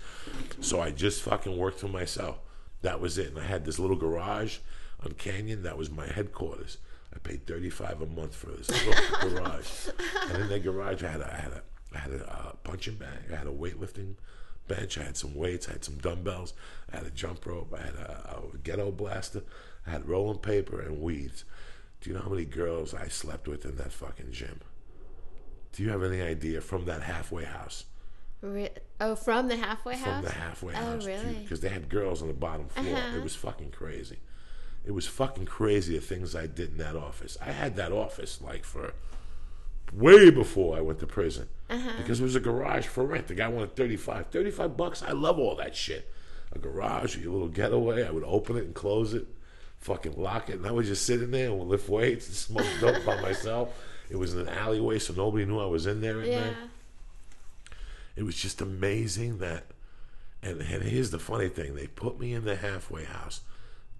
So I just fucking worked for myself. That was it. And I had this little garage on Canyon. That was my headquarters. I paid thirty five a month for this little garage. And in that garage, I had a, I had a, I had a uh, punching bag. I had a weightlifting bench. I had some weights. I had some dumbbells. I had a jump rope. I had a, a ghetto blaster. I had rolling paper and weeds. Do you know how many girls I slept with in that fucking gym? Do you have any idea from that halfway house? Re- oh, from the halfway From house? From the halfway Oh, house. really? Because they had girls on the bottom floor. Uh-huh. It was fucking crazy. It was fucking crazy the things I did in that office. I had that office like for way before I went to prison. Uh-huh. Because it was a garage for rent. The guy wanted 35. 35 bucks. I love all that shit. A garage, your little getaway. I would open it and close it, fucking lock it, and I would just sit in there and lift weights and smoke dope by myself. It was in an alleyway, so nobody knew I was in there Yeah. night it was just amazing that and, and here's the funny thing they put me in the halfway house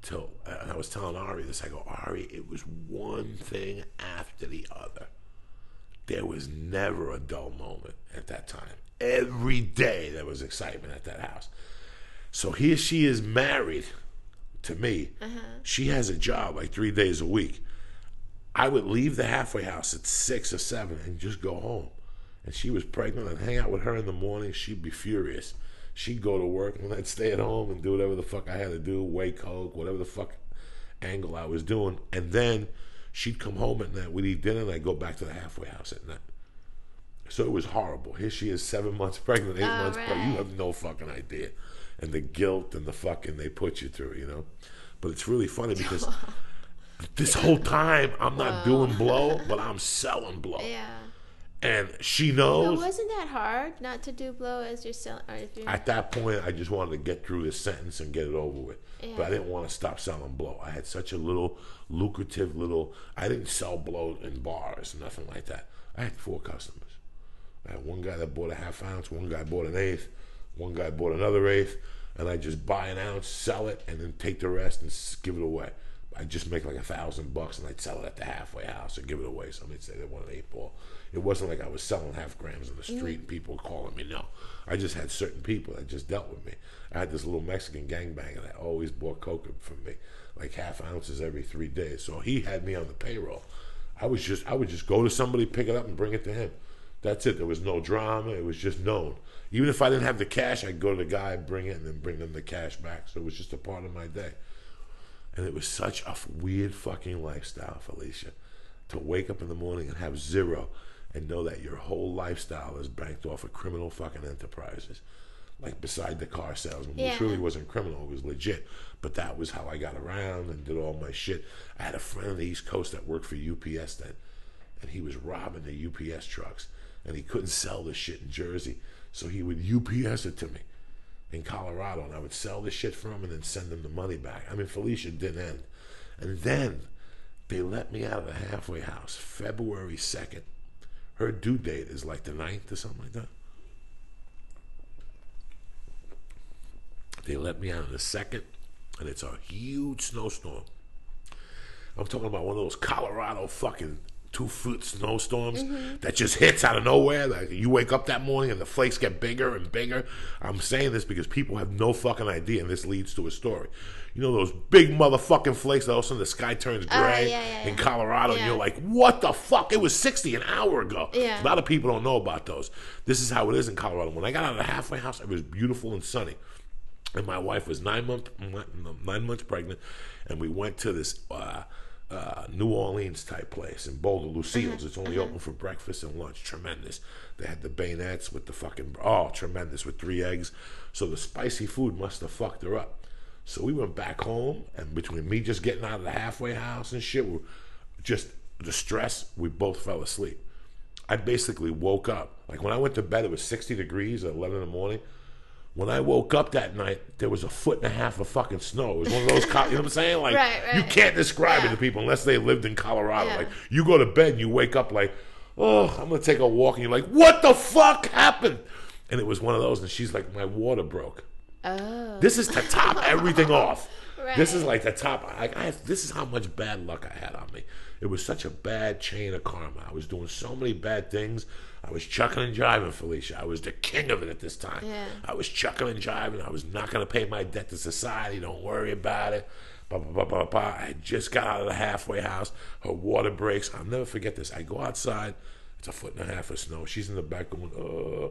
till and i was telling ari this i go ari it was one thing after the other there was never a dull moment at that time every day there was excitement at that house so here she is married to me uh-huh. she has a job like three days a week I would leave the halfway house at six or seven and just go home. And she was pregnant. I'd hang out with her in the morning. She'd be furious. She'd go to work and I'd stay at home and do whatever the fuck I had to do, wake coke, whatever the fuck angle I was doing. And then she'd come home at night. We'd eat dinner and I'd go back to the halfway house at night. So it was horrible. Here she is, seven months pregnant, eight All months pregnant. You have no fucking idea. And the guilt and the fucking they put you through, you know. But it's really funny because this whole time I'm not doing blow, but I'm selling blow. Yeah. And she But knows. wasn't that hard not to do blow as you're selling? Or if you're, At that point, I just wanted to get through this sentence and get it over with. But I didn't want to stop selling blow. I had such a little lucrative little. I didn't sell blow in bars, nothing like that. I had four customers. I had one guy that bought a half ounce, one guy bought an eighth, one guy bought another eighth, and I just buy an ounce, sell it, and then take the rest and give it away. I'd just make like a thousand bucks and I'd sell it at the halfway house and give it away. Somebody'd say they want an eight ball. It wasn't like I was selling half grams in the mm. street and people were calling me. No, I just had certain people that just dealt with me. I had this little Mexican gangbanger that always bought coca from me, like half ounces every three days. So he had me on the payroll. I was just I would just go to somebody, pick it up, and bring it to him. That's it. There was no drama. It was just known. Even if I didn't have the cash, I'd go to the guy, bring it, and then bring them the cash back. So it was just a part of my day. And it was such a weird fucking lifestyle, Felicia, to wake up in the morning and have zero and know that your whole lifestyle is banked off of criminal fucking enterprises. Like beside the car salesman, Yeah. which really wasn't criminal, it was legit. But that was how I got around and did all my shit. I had a friend on the East Coast that worked for UPS then, and he was robbing the UPS trucks, and he couldn't sell the shit in Jersey, so he would UPS it to me in Colorado, and I would sell the shit for him and then send him the money back. I mean, Felicia didn't end. And then they let me out of the halfway house February 2nd. Her due date is like the 9th or something like that. They let me out on the 2nd, and it's a huge snowstorm. I'm talking about one of those Colorado fucking two foot snowstorms that just hits out of nowhere. Like you wake up that morning and the flakes get bigger and bigger. I'm saying this because people have no fucking idea, and this leads to a story. You know those big motherfucking flakes that all of a sudden the sky turns gray Oh, yeah, yeah, in yeah. Colorado, and you're like, what the fuck? It was 60 an hour ago. Yeah. A lot of people don't know about those. This is how it is in Colorado. When I got out of the halfway house, it was beautiful and sunny and my wife was nine month nine months pregnant, and we went to this uh, uh, New Orleans type place in Boulder, Lucille's. It's only open for breakfast and lunch. Tremendous. They had the beignets with the fucking oh, tremendous with three eggs. So the spicy food must have fucked her up. So we went back home, and between me just getting out of the halfway house and shit, we're just the stress, we both fell asleep. I basically woke up. Like when I went to bed, it was 60 degrees at 11 in the morning. When I woke up that night, there was a foot and a half of fucking snow. It was one of those, co- you know what I'm saying? Like, Right, right. you can't describe it to people unless they lived in Colorado. Yeah. Like, you go to bed and you wake up like, oh, I'm going to take a walk. And you're like, what the fuck happened? And it was one of those. And she's like, my water broke. oh. This is to top everything off. Right. This is like the top. I, I, this is how much bad luck I had on me. It was such a bad chain of karma. I was doing so many bad things. I was chucking and jiving, Felicia. I was the king of it at this time. Yeah. I was chucking and jiving. I was not going to pay my debt to society. Don't worry about it. Ba, ba, ba, ba, ba. I just got out of the halfway house. Her water breaks. I'll never forget this. I go outside. It's a foot and a half of snow. She's in the back going, uh,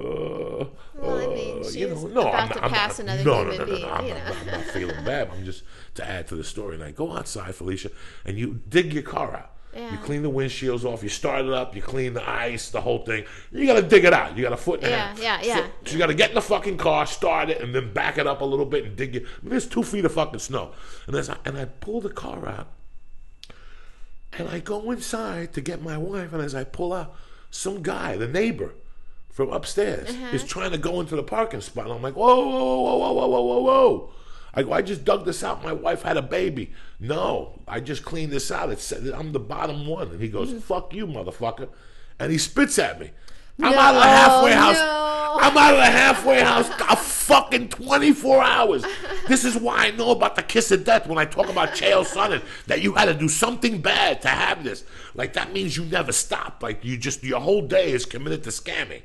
uh, Well, I uh, mean, you know, no, about I'm to not, I'm pass not, another no, human no, no, no, no, I'm, not. I'm not feeling bad. I'm just to add to the story. And I go outside, Felicia, and you dig your car out. You clean the windshields off. You start it up. You clean the ice, the whole thing. You got to dig it out. You got a foot and a Yeah, half. yeah, So- yeah. So, you got to get in the fucking car, start it, and then back it up a little bit and dig it. I mean, there's two feet of fucking snow. And as I, and I pull the car out, and I go inside to get my wife, and as I pull out, some guy, the neighbor from upstairs, Uh-huh. is trying to go into the parking spot. And I'm like, whoa, whoa, whoa, whoa, whoa, whoa, whoa, whoa. I go, I just dug this out. My wife had a baby. No, I just cleaned this out. It said I'm the bottom one. And he goes, Mm-hmm. fuck you, motherfucker. And he spits at me. I'm out of the halfway house. no. I'm out of the halfway house a fucking 24 hours. This is why I know about the kiss of death when I talk about Chael Sonnen, that you had to do something bad to have this. Like, that means you never stop. Like, you just, your whole day is committed to scamming.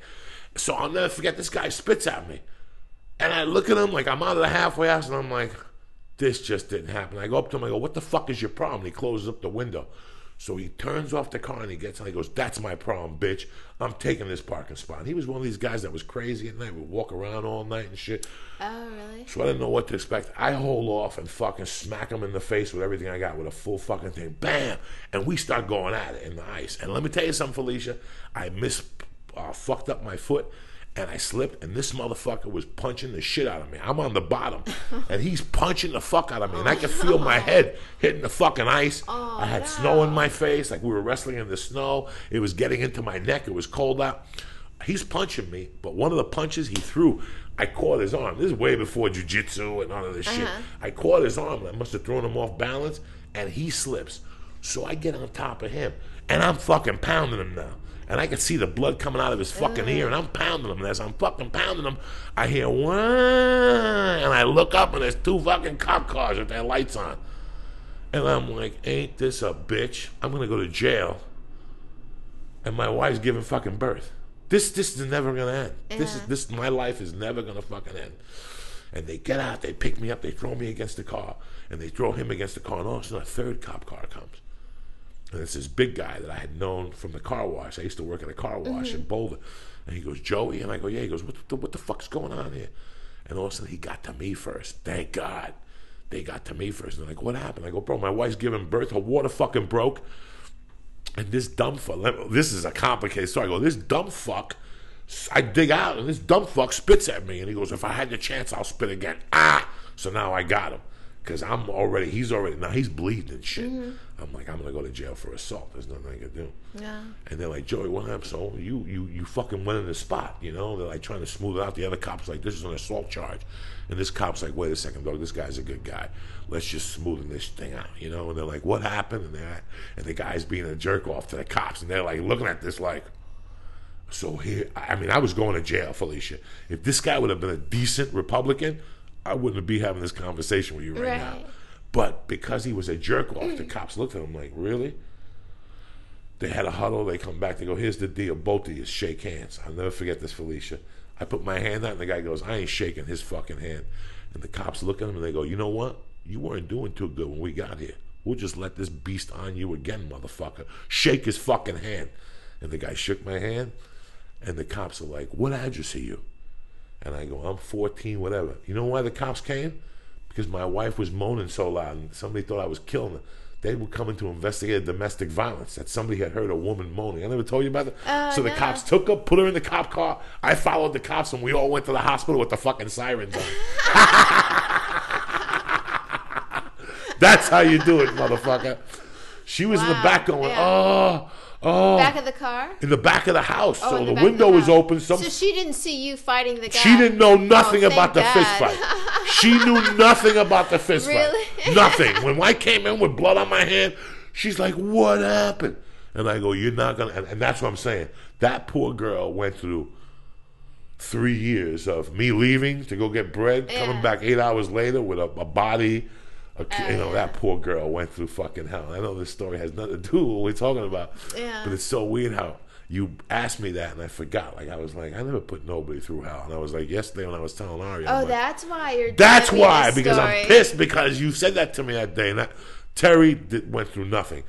So I'll never forget this guy spits at me. And I look at him like I'm out of the halfway house and I'm like, this just didn't happen. I go up to him, I go, what the fuck is your problem? He closes up the window. So he turns off the car and he gets on. He goes, "That's my problem, bitch. I'm taking this parking spot." And He was one of these guys that was crazy at night, would walk around all night and shit. Oh, really? So I didn't know what to expect. I hold off and fucking smack him in the face with everything I got with a full fucking thing. Bam! And we start going at it in the ice. And let me tell you something, Felicia. I miss uh, fucked up my foot and I slipped, and this motherfucker was punching the shit out of me. I'm on the bottom, and he's punching the fuck out of me, and I oh, could feel my head hitting the fucking ice. Oh, I had snow in my face, like we were wrestling in the snow. It was getting into my neck. It was cold out. He's punching me, but one of the punches he threw, I caught his arm. This is way before jujitsu and all of this shit. Uh-huh. I caught his arm, I must have thrown him off balance, and he slips. So I get on top of him, and I'm fucking pounding him now and I can see the blood coming out of his fucking ear, and I'm pounding him. And as I'm fucking pounding him, I hear one, and I look up, and there's two fucking cop cars with their lights on, and I'm like, "Ain't this a bitch? I'm gonna go to jail." And my wife's giving fucking birth. This this is never gonna end. This is this my life is never gonna fucking end. And they get out, they pick me up, they throw me against the car, and they throw him against the car, and all of a sudden a third cop car comes. And it's this big guy that I had known from the car wash. I used to work at a car wash in Boulder. And he goes, Joey? And I go, yeah. He goes, what the, what the fuck's going on here? And all of a sudden he got to me first. Thank God. They got to me first. And they're like, what happened? I go, bro, my wife's giving birth. Her water fucking broke. And this dumb fuck, this is a complicated story. I go, this dumb fuck, I dig out and this dumb fuck spits at me. And he goes, if I had the chance, I'll spit again. Ah! So now I got him. Because I'm already, he's already, now he's bleeding and shit. Mm-hmm. I'm like, I'm going to go to jail for assault. There's nothing I can do. Yeah. And they're like, Joey, what happened? So you, you, you fucking went in the spot, you know? They're like trying to smooth it out. The other cop's like, this is an assault charge. And this cop's like, wait a second, dog, this guy's a good guy. Let's just smoothen this thing out, you know? And they're like, what happened? And they're, and the guy's being a jerk off to the cops. And they're like looking at this like, so here, I mean, I was going to jail, Felicia. If this guy would have been a decent Republican, I wouldn't be having this conversation with you right, now. But because he was a jerk off, the mm. cops looked at him like, really? They had a huddle. They come back. They go, here's the deal. Both of you shake hands. I'll never forget this, Felicia. I put my hand out, and the guy goes, I ain't shaking his fucking hand. And the cops look at him, and they go, you know what? You weren't doing too good when we got here. We'll just let this beast on you again, motherfucker. Shake his fucking hand. And the guy shook my hand, and the cops are like, what address are you? And I go, I'm 14, whatever. You know why the cops came? Because my wife was moaning so loud and somebody thought I was killing her. They were coming to investigate domestic violence that somebody had heard a woman moaning. I never told you about that. Oh, so the no. cops took her, put her in the cop car. I followed the cops and we all went to the hospital with the fucking sirens on. That's how you do it, motherfucker. She was in the back going, yeah. oh, oh. Back of the car? in the back of the house. Oh, so in the, window was open. Some So she didn't see you fighting the guy. she didn't know nothing Oh, about the thank fist fight. She knew nothing about the fist Really? fight. Nothing. When I came in with blood on my hand, she's like, "What happened?" And I go, "You're not gonna." And, and that's what I'm saying. That poor girl went through three years of me leaving to go get bread, coming back eight hours later with a, a body. Oh, you know yeah. that poor girl went through fucking hell. I know this story has nothing to do with what we're talking about, Yeah. but it's so weird how you asked me that and I forgot. Like I was like, I never put nobody through hell, and I was like yesterday when I was telling Ari. Oh, like, that's why you're. that's why because I'm pissed because you said that to me that day. And that, Terry did, went through nothing.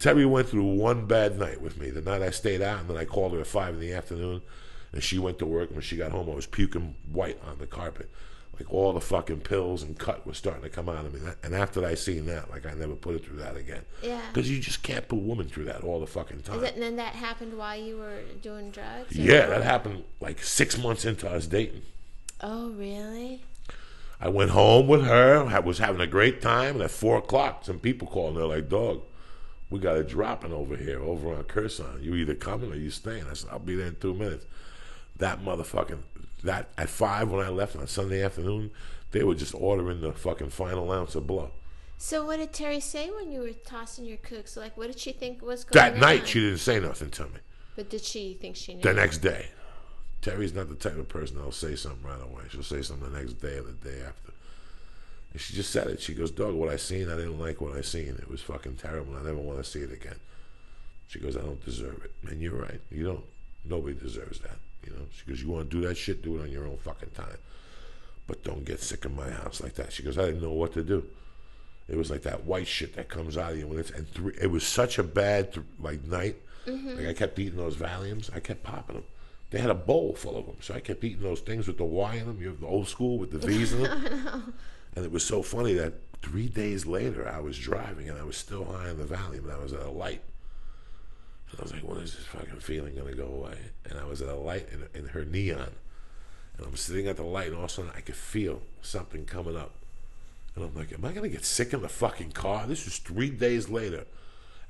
Terry went through one bad night with me. The night I stayed out, and then I called her at five in the afternoon, and she went to work. When she got home, I was puking white on the carpet, like all the fucking pills and cut was starting to come out of me. And after I seen that, like I never put it through that again. Yeah. Because you just can't put a woman through that all the fucking time. Is it, and then that happened while you were doing drugs? yeah, that happened like six months into us dating. Oh, really? I went home with her. I was having a great time, and at four o'clock, some people called. and They're like, "Dog, we got a dropping over here, over on Curson. You either coming or you staying." I said, "I'll be there in two minutes." That motherfucking that at five when I left on Sunday afternoon, they were just ordering the fucking final ounce of blow. So what did Terry say when you were tossing your cooks? Like, what did she think was going on? That night, she didn't say nothing to me. But did she think she knew? The next day, Terry's not the type of person that'll say something right away. She'll say something the next day or the day after. And she just said it. She goes, Doug, what I seen, I didn't like what I seen. It was fucking terrible. I never want to see it again. She goes, I don't deserve it. And you're right. You don't. Nobody deserves that. You know. She goes, you want to do that shit, do it on your own fucking time. But don't get sick in my house like that. She goes, I didn't know what to do. It was like that white shit that comes out of you when it's and three, it was such a bad th- like night. Mm-hmm. Like I kept eating those Valiums. I kept popping them. They had a bowl full of them, so I kept eating those things with the Y in them. You have the old school with the V's in them. And it was so funny that three days later I was driving and I was still high on the Valium and I was at a light. I was like, when is this fucking feeling gonna go away? And I was at a light in, in her neon. And I'm sitting at the light and all of a sudden I could feel something coming up. And I'm like, am I gonna get sick in the fucking car? This was three days later.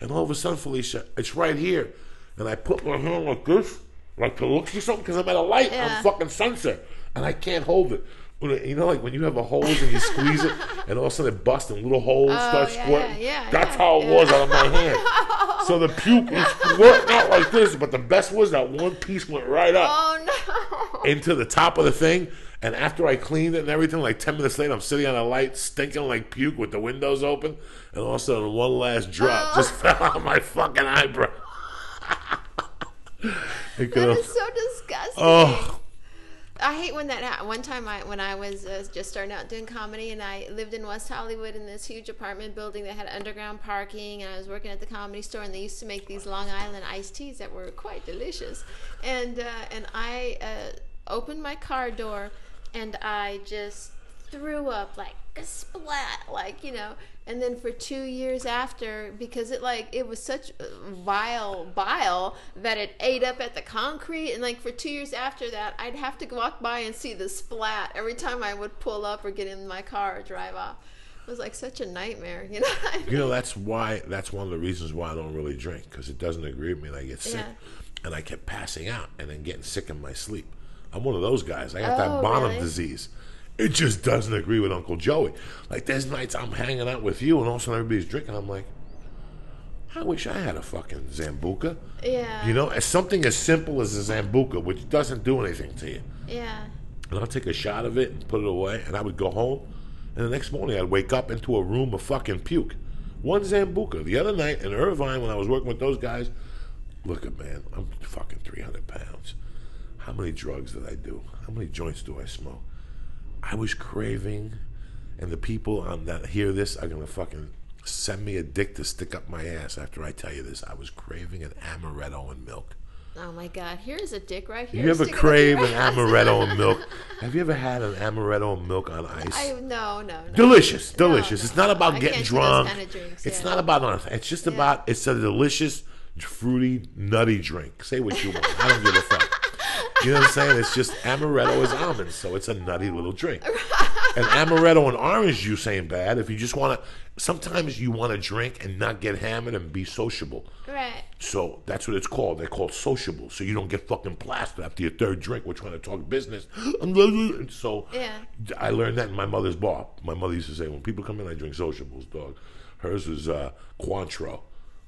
And all of a sudden, Felicia, it's right here. And I put my hand like this, like to look for something, because I'm at a light Yeah. on fucking sunset. And I can't hold it. You know, like when you have a hose and you squeeze it, and all of a sudden it busts and little holes oh, start Oh, yeah, squirting. yeah, That's yeah, how it was out of my hand. So the puke was squirting out like this, but the best was that one piece went right up Oh no! into the top of the thing. And after I cleaned it and everything, like 10 minutes later, I'm sitting on a light, stinking like puke with the windows open. And all of a sudden, one last drop Oh. just fell on my fucking eyebrow. That is so disgusting. oh, I hate when that happened. One time, I when I was uh, just starting out doing comedy, and I lived in West Hollywood in this huge apartment building that had underground parking, and I was working at the comedy store, and they used to make these Long Island iced teas that were quite delicious, and uh, and I uh, opened my car door, and I just threw up like a splat, like you know. And then for two years after, because it like it was such vile bile that it ate up at the concrete, and like for two years after that, I'd have to walk by and see the splat every time I would pull up or get in my car or drive off. It was like such a nightmare, you know. I mean? you know, that's why, that's one of the reasons why I don't really drink, because it doesn't agree with me and I get sick. Yeah. And I kept passing out and then getting sick in my sleep. I'm one of those guys. I got Oh, that Bonham really? disease. It just doesn't agree with Uncle Joey. Like there's nights I'm hanging out with you and all of a sudden everybody's drinking. I'm like, I wish I had a fucking Zambuca. Yeah. You know, as something as simple as a Zambuca, which doesn't do anything to you. Yeah. And I'll take a shot of it and put it away, and I would go home. And the next morning, I'd wake up into a room of fucking puke. One Zambuca. The other night in Irvine, when I was working with those guys, look at man, I'm fucking 300 pounds. How many drugs did I do? How many joints do I smoke? I was craving, and the people on that hear this are gonna fucking send me a dick to stick up my ass after I tell you this. I was craving an amaretto and milk. Oh my God! Here's a dick right here. You ever crave an amaretto and milk? Have you ever had an amaretto and milk on ice? I no no no. delicious, delicious. no, it's not about I getting can't do those drunk. kinda drinks, it's yeah. not about nothing. It's just about it's a delicious, fruity, nutty drink. Say what you want. I don't give a fuck. You know what I'm saying? It's just amaretto is almonds, so it's a nutty little drink. And amaretto and orange juice ain't bad if you just want to. Sometimes you want to drink and not get hammered and be sociable. Right. So that's what it's called. They're called sociable. So you don't get fucking plastered after your third drink. We're trying to talk business. And so Yeah. I learned that in my mother's bar. My mother used to say, when people come in, I drink sociables, dog. Hers is uh, Cointreau,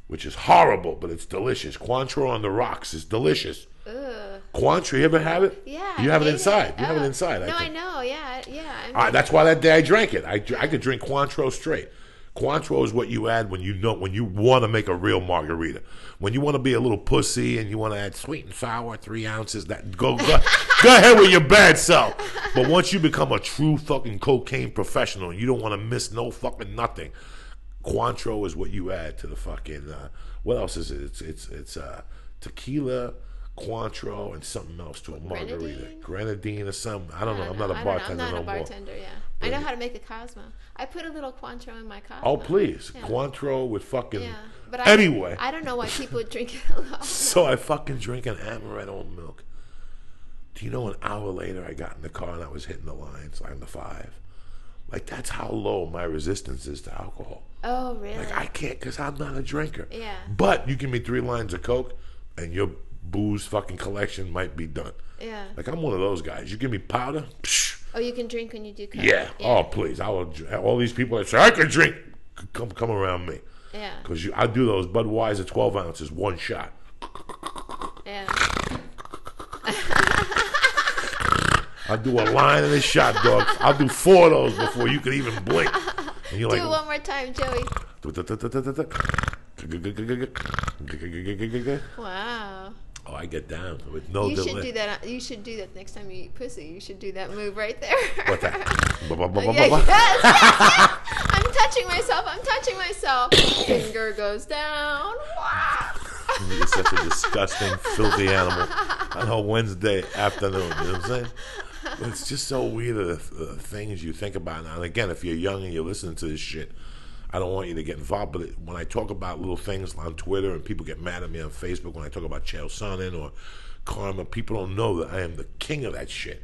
which is horrible, but it's delicious. Cointreau on the rocks is delicious. Ugh. Cointreau, you ever have it? Yeah. You have it inside. You have it Oh, inside. No, I, think. know. Yeah, yeah. I Ah, that's why that day I drank it. I, I could drink Cointreau straight. Cointreau is what you add when you know when you want to make a real margarita. When you want to be a little pussy and you want to add sweet and sour, three ounces. That go go, go ahead with your bad self. But once you become a true fucking cocaine professional, you don't want to miss no fucking nothing. Cointreau is what you add to the fucking. Uh, what else is it? It's it's it's uh, tequila, Cointreau, and something else to a margarita. Grenadine or something. I don't know. I'm not a I don't know. bartender I'm not no a more. bartender. Yeah. I know how to make a Cosmo. I put a little Cointreau in my Cosmo. Oh please, Yeah. Cointreau with fucking. Yeah. But I, anyway, I don't know why people would drink it alone. so I fucking drink an amaretto milk. Do you know? An hour later, I got in the car and I was hitting the lines on the five. Like that's how low my resistance is to alcohol. Oh, really? Like I can't because I'm not a drinker. Yeah. But you give me three lines of coke, and your booze fucking collection might be done. yeah. Like I'm one of those guys. You give me powder, psh, Oh, you can drink when you do coke. yeah. Oh please, I will. All these people that say I can drink, come come around me. Yeah. Because I do those Budweiser 12 ounces, one shot. Yeah. I'll do a line and a shot, dog. I'll do four of those before you can even blink. And you're Do it like, one more time, Joey. Wow. Oh, I get down with no you should do that. You should do that next time you eat pussy. You should do that move right there. What that? Yeah, yes. I'm touching touching myself. I'm touching myself. Finger goes down. You're such a disgusting, filthy animal on a Wednesday afternoon. You know what I'm saying? But it's just so weird the, the things you think about now. And again, if you're young and you're listening to this shit, I don't want you to get involved. But it, when I talk about little things on Twitter and people get mad at me on Facebook when I talk about Chael Sonnen or karma, people don't know that I am the king of that shit.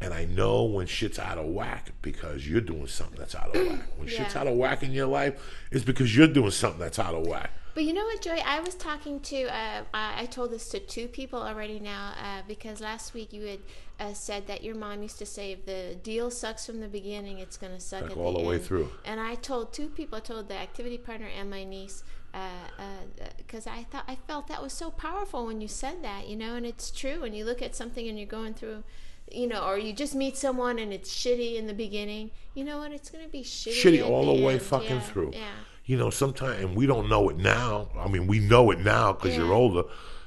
And I know when shit's out of whack because you're doing something that's out of whack. When shit's out of whack in your life, it's because you're doing something that's out of whack. But you know what, Joey? I was talking to, uh, I, I told this to two people already now uh, because last week you had uh, said that your mom used to say if the deal sucks from the beginning, it's going to suck at all the, the way end. through. And I told two people, I told the activity partner and my niece, because I thought I felt that was so powerful when you said that, you know, and it's true. When you look at something and you're going through, you know, or you just meet someone and it's shitty in the beginning, you know what? It's going to be shitty. shitty all the way end. fucking Yeah, through. Yeah. You know, sometimes, and we don't know it now. I mean, we know it now because you're older.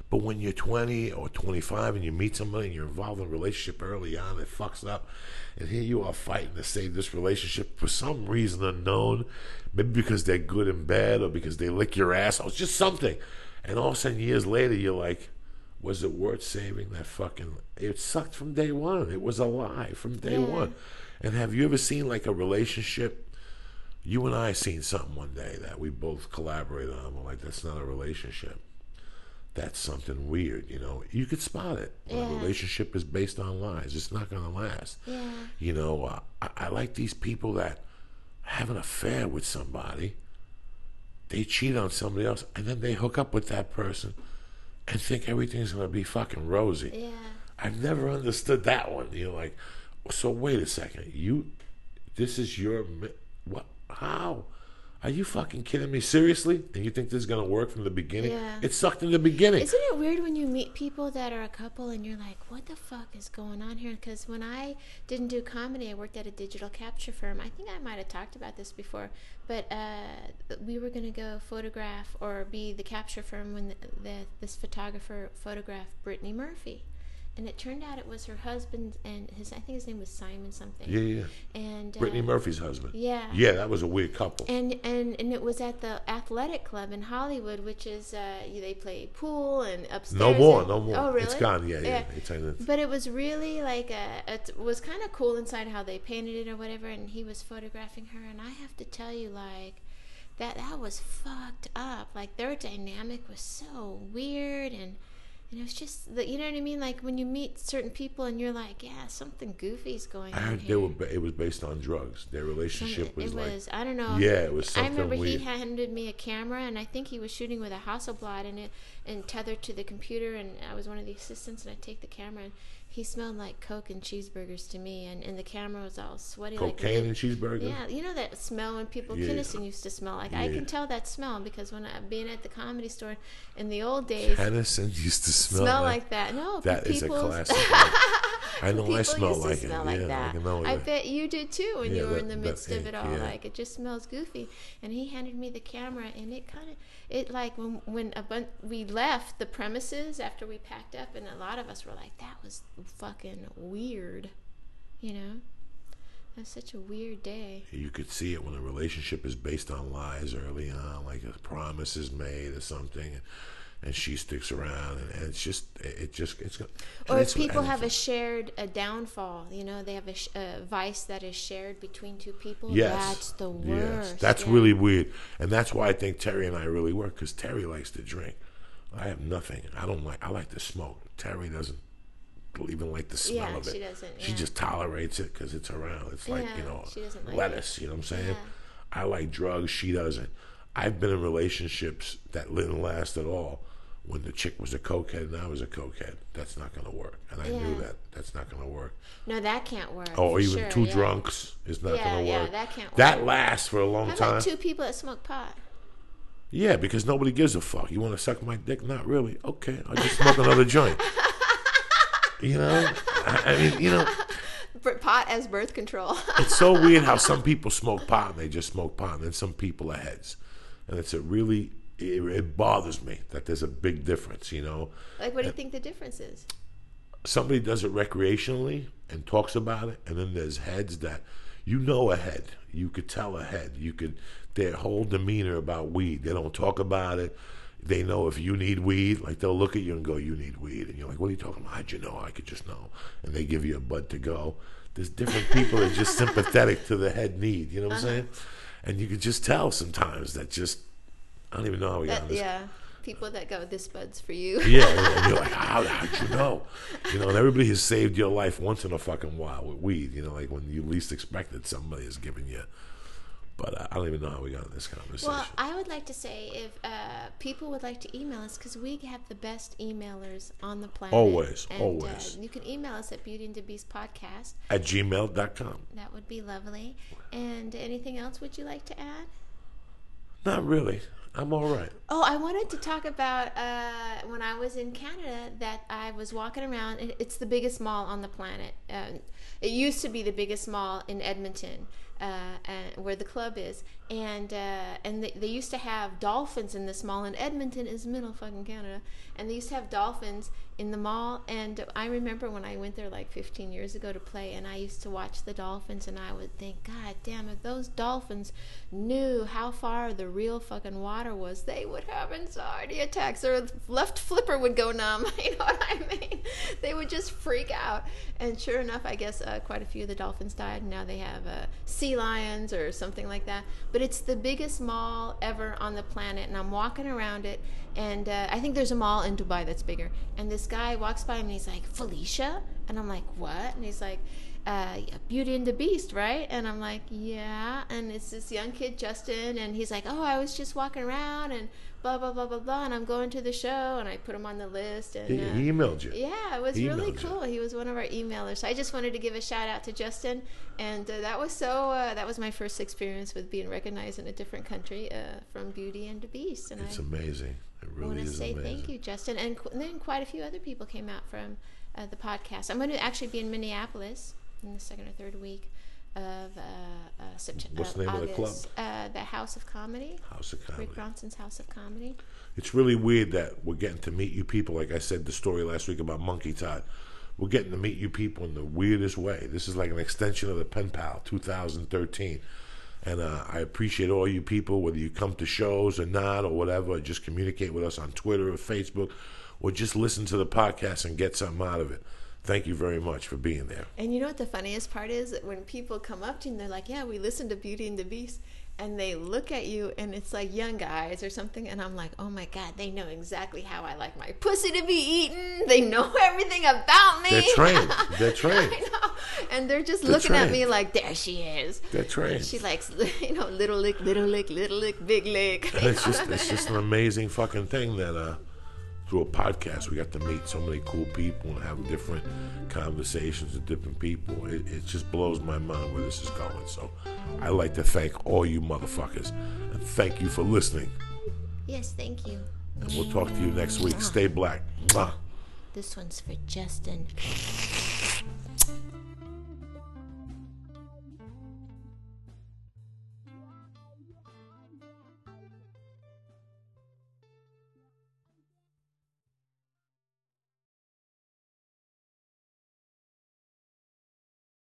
But when you're 20 or 25 and you meet somebody and you're involved in a relationship early on, it fucks up. And here you are fighting to save this relationship for some reason unknown. Maybe because they're good and bad or because they lick your ass. Or it's just something. And all of a sudden, years later, you're like, was it worth saving that fucking. It sucked from day one. It was a lie from day Yeah. one. And have you ever seen like a relationship? You and I seen something one day that we both collaborated on. We're like, that's not a relationship. That's something weird, you know. You could spot it. Yeah. A relationship is based on lies. It's not going to last. Yeah. You know, uh, I, I like these people that have an affair with somebody. They cheat on somebody else, and then they hook up with that person and think everything's going to be fucking rosy. Yeah. I've never understood that one. You're like, so wait a second. You, this is your, what? How? Are you fucking kidding me? Seriously? And you think this is gonna work from the beginning? Yeah. It sucked in the beginning. Isn't it weird when you meet people that are a couple and you're like, what the fuck is going on here? Because when I didn't do comedy, I worked at a digital capture firm. I think I might have talked about this before, but uh, we were going to go photograph or be the capture firm when the, the, this photographer photographed Brittany Murphy. And it turned out it was her husband and his, I think his name was Simon something. yeah, yeah. And uh, Brittany Murphy's husband. Yeah. Yeah, that was a weird couple. and and and it was at the athletic club in Hollywood, which is uh, they play pool and upstairs. no more, and- no more. Oh, really? It's gone. Yeah, yeah. It's, it's, But it was really like a, it was kind of cool inside how they painted it or whatever, and he was photographing her, and I have to tell you, like that that was fucked up. Like their dynamic was so weird, and and it was just the, you know what I mean. Like when you meet certain people, and you're like, yeah, something goofy's going I on here. they were. ba- It was based on drugs. Their relationship was it like. was I don't know. Yeah, it was I something remember weird. he handed me a camera, and I think he was shooting with a Hasselblad in it, and tethered to the computer. And I was one of the assistants, and I take the camera, and he smelled like coke and cheeseburgers to me, and, and the camera was all sweaty. Cocaine like and cheeseburger. yeah, you know that smell when people Yeah. Kinison used to smell like. I can tell that smell because when I being at the comedy store in the old days, Hennessy used to smell, smell like, like that. No, That is a classic. I know People I smell used to like smell it. like yeah, that. I I bet you did too when Yeah, you were that- in the that midst of it all. yeah. Like it just smells goofy. And he handed me the camera, and it kind of, it like when when a bunch we left the premises after we packed up, and a lot of us were like, "That was fucking weird," you know. That's such a weird day. you could see it when a relationship is based on lies early on, like a promise is made or something, and, she sticks around, and, and it's just, it, just, it's. and Or if people have a shared a downfall, you know, they have a, sh- a vice that is shared between two people. Yes, that's the worst. Yes, that's yeah. really weird, and that's why I think Terry and I really work because Terry likes to drink. I have nothing. I don't like. I like to smoke. Terry doesn't even like the smell Yeah, of it. she doesn't, She just tolerates it because it's around. It's like you know like lettuce. You know what I'm saying? Yeah. I like drugs. She doesn't. I've been in relationships that didn't last at all. When the chick was a cokehead and I was a cokehead, that's not going to work. And I knew that that's not going to work. No, that can't work. Oh, even sure, two yeah. drunks is not Yeah, going to work. yeah, that can't work. That lasts for a long How time. about two people that smoke pot? Yeah, because nobody gives a fuck. You want to suck my dick? Not really. Okay, I'll just smoke another joint. You know, I, I mean, you know, Pot as birth control. it's so weird how some people smoke pot and they just smoke pot, and then some people are heads, and it's a really it, it bothers me that there's a big difference. You know, like, what do you think the difference is? somebody does it recreationally and talks about it, and then there's heads that you know ahead. You could tell ahead. You could their whole demeanor about weed. They don't talk about it. They know if you need weed, like they'll look at you and go, "You need weed," and you're like, "What are you talking about? How'd you know? I could just know." And they give you a bud to go. There's different people that are just sympathetic to the head need. You know what I'm uh-huh. saying? And you could just tell sometimes that just I don't even know how we got That, on this. yeah, people that go, "This bud's for you." Yeah, yeah, and you're like, how how'd you know? You know, and everybody has saved your life once in a fucking while with weed. You know, like when you least expected, somebody is giving you. But uh, I don't even know how we got in this conversation. Well, I would like to say if uh, people would like to email us, because we have the best emailers on the planet. Always, and, always. Uh, you can email us at Beauty and the Beast podcast. At gmail.com. That would be lovely. And anything else would you like to add? Not really. I'm all right. Oh, I wanted to talk about uh, when I was in Canada that I was walking around. It's the biggest mall on the planet. Um, it used to be the biggest mall in Edmonton, uh, where the club is, and uh, and they, they used to have dolphins in this mall. And Edmonton is middle fucking Canada, and they used to have dolphins in the mall. And I remember when I went there like 15 years ago to play, and I used to watch the dolphins, and I would think, God damn, if those dolphins knew how far the real fucking water was, they would have anxiety attacks. Their left flipper would go numb. You know what I mean? They would just freak out. And sure enough, I guess uh, quite a few of the dolphins died. And now they have uh, sea lions or something like that. But it's the biggest mall ever on the planet, and I'm walking around it. And uh, I think there's a mall in Dubai that's bigger. And this guy walks by and he's like, Felicia? And I'm like, what? And he's like, uh, Beauty and the Beast, right? And I'm like, yeah. And it's this young kid, Justin, and he's like, oh, I was just walking around and blah blah blah blah blah, and I'm going to the show, and I put him on the list, and He, uh, he emailed you. yeah, it was He really emailed you. cool. He was one of our emailers. So I just wanted to give a shout out to Justin, and uh, that was so. Uh, that was my first experience with being recognized in a different country uh, from Beauty and the Beast, and It's I amazing. It I want really to is say amazing. thank you, Justin, and, qu- and then quite a few other people came out from uh, the podcast. I'm going to actually be in Minneapolis in the second or third week of uh, uh, September. What's the name of the club? Uh, the House of Comedy. House of Comedy. Rick Bronson's House of Comedy. It's really weird that we're getting to meet you people. Like I said, the story last week about Monkey Todd. We're getting to meet you people in the weirdest way. This is like an extension of the Pen Pal 2013. And uh, I appreciate all you people, whether you come to shows or not or whatever, or just communicate with us on Twitter or Facebook, or just listen to the podcast and get something out of it. Thank you very much for being there. And you know what the funniest part is? When people come up to you and they're like, "Yeah, we listened to Beauty and the Beast," and they look at you and it's like young guys or something, and I'm like, "Oh my god, they know exactly how I like my pussy to be eaten. They know everything about me. They're trained. They're trained. I know. And they're just They're looking at me like, "There she is." They're trained. She likes, you know, little lick, little lick, little lick, big lick. It's just it's just an amazing fucking thing that uh through a podcast we got to meet so many cool people and have different conversations with different people. It, it just blows my mind where this is going. So I like to thank all you motherfuckers and thank you for listening. yes, thank you. And we'll talk to you next week. Stay black. Mwah. This one's for Justin.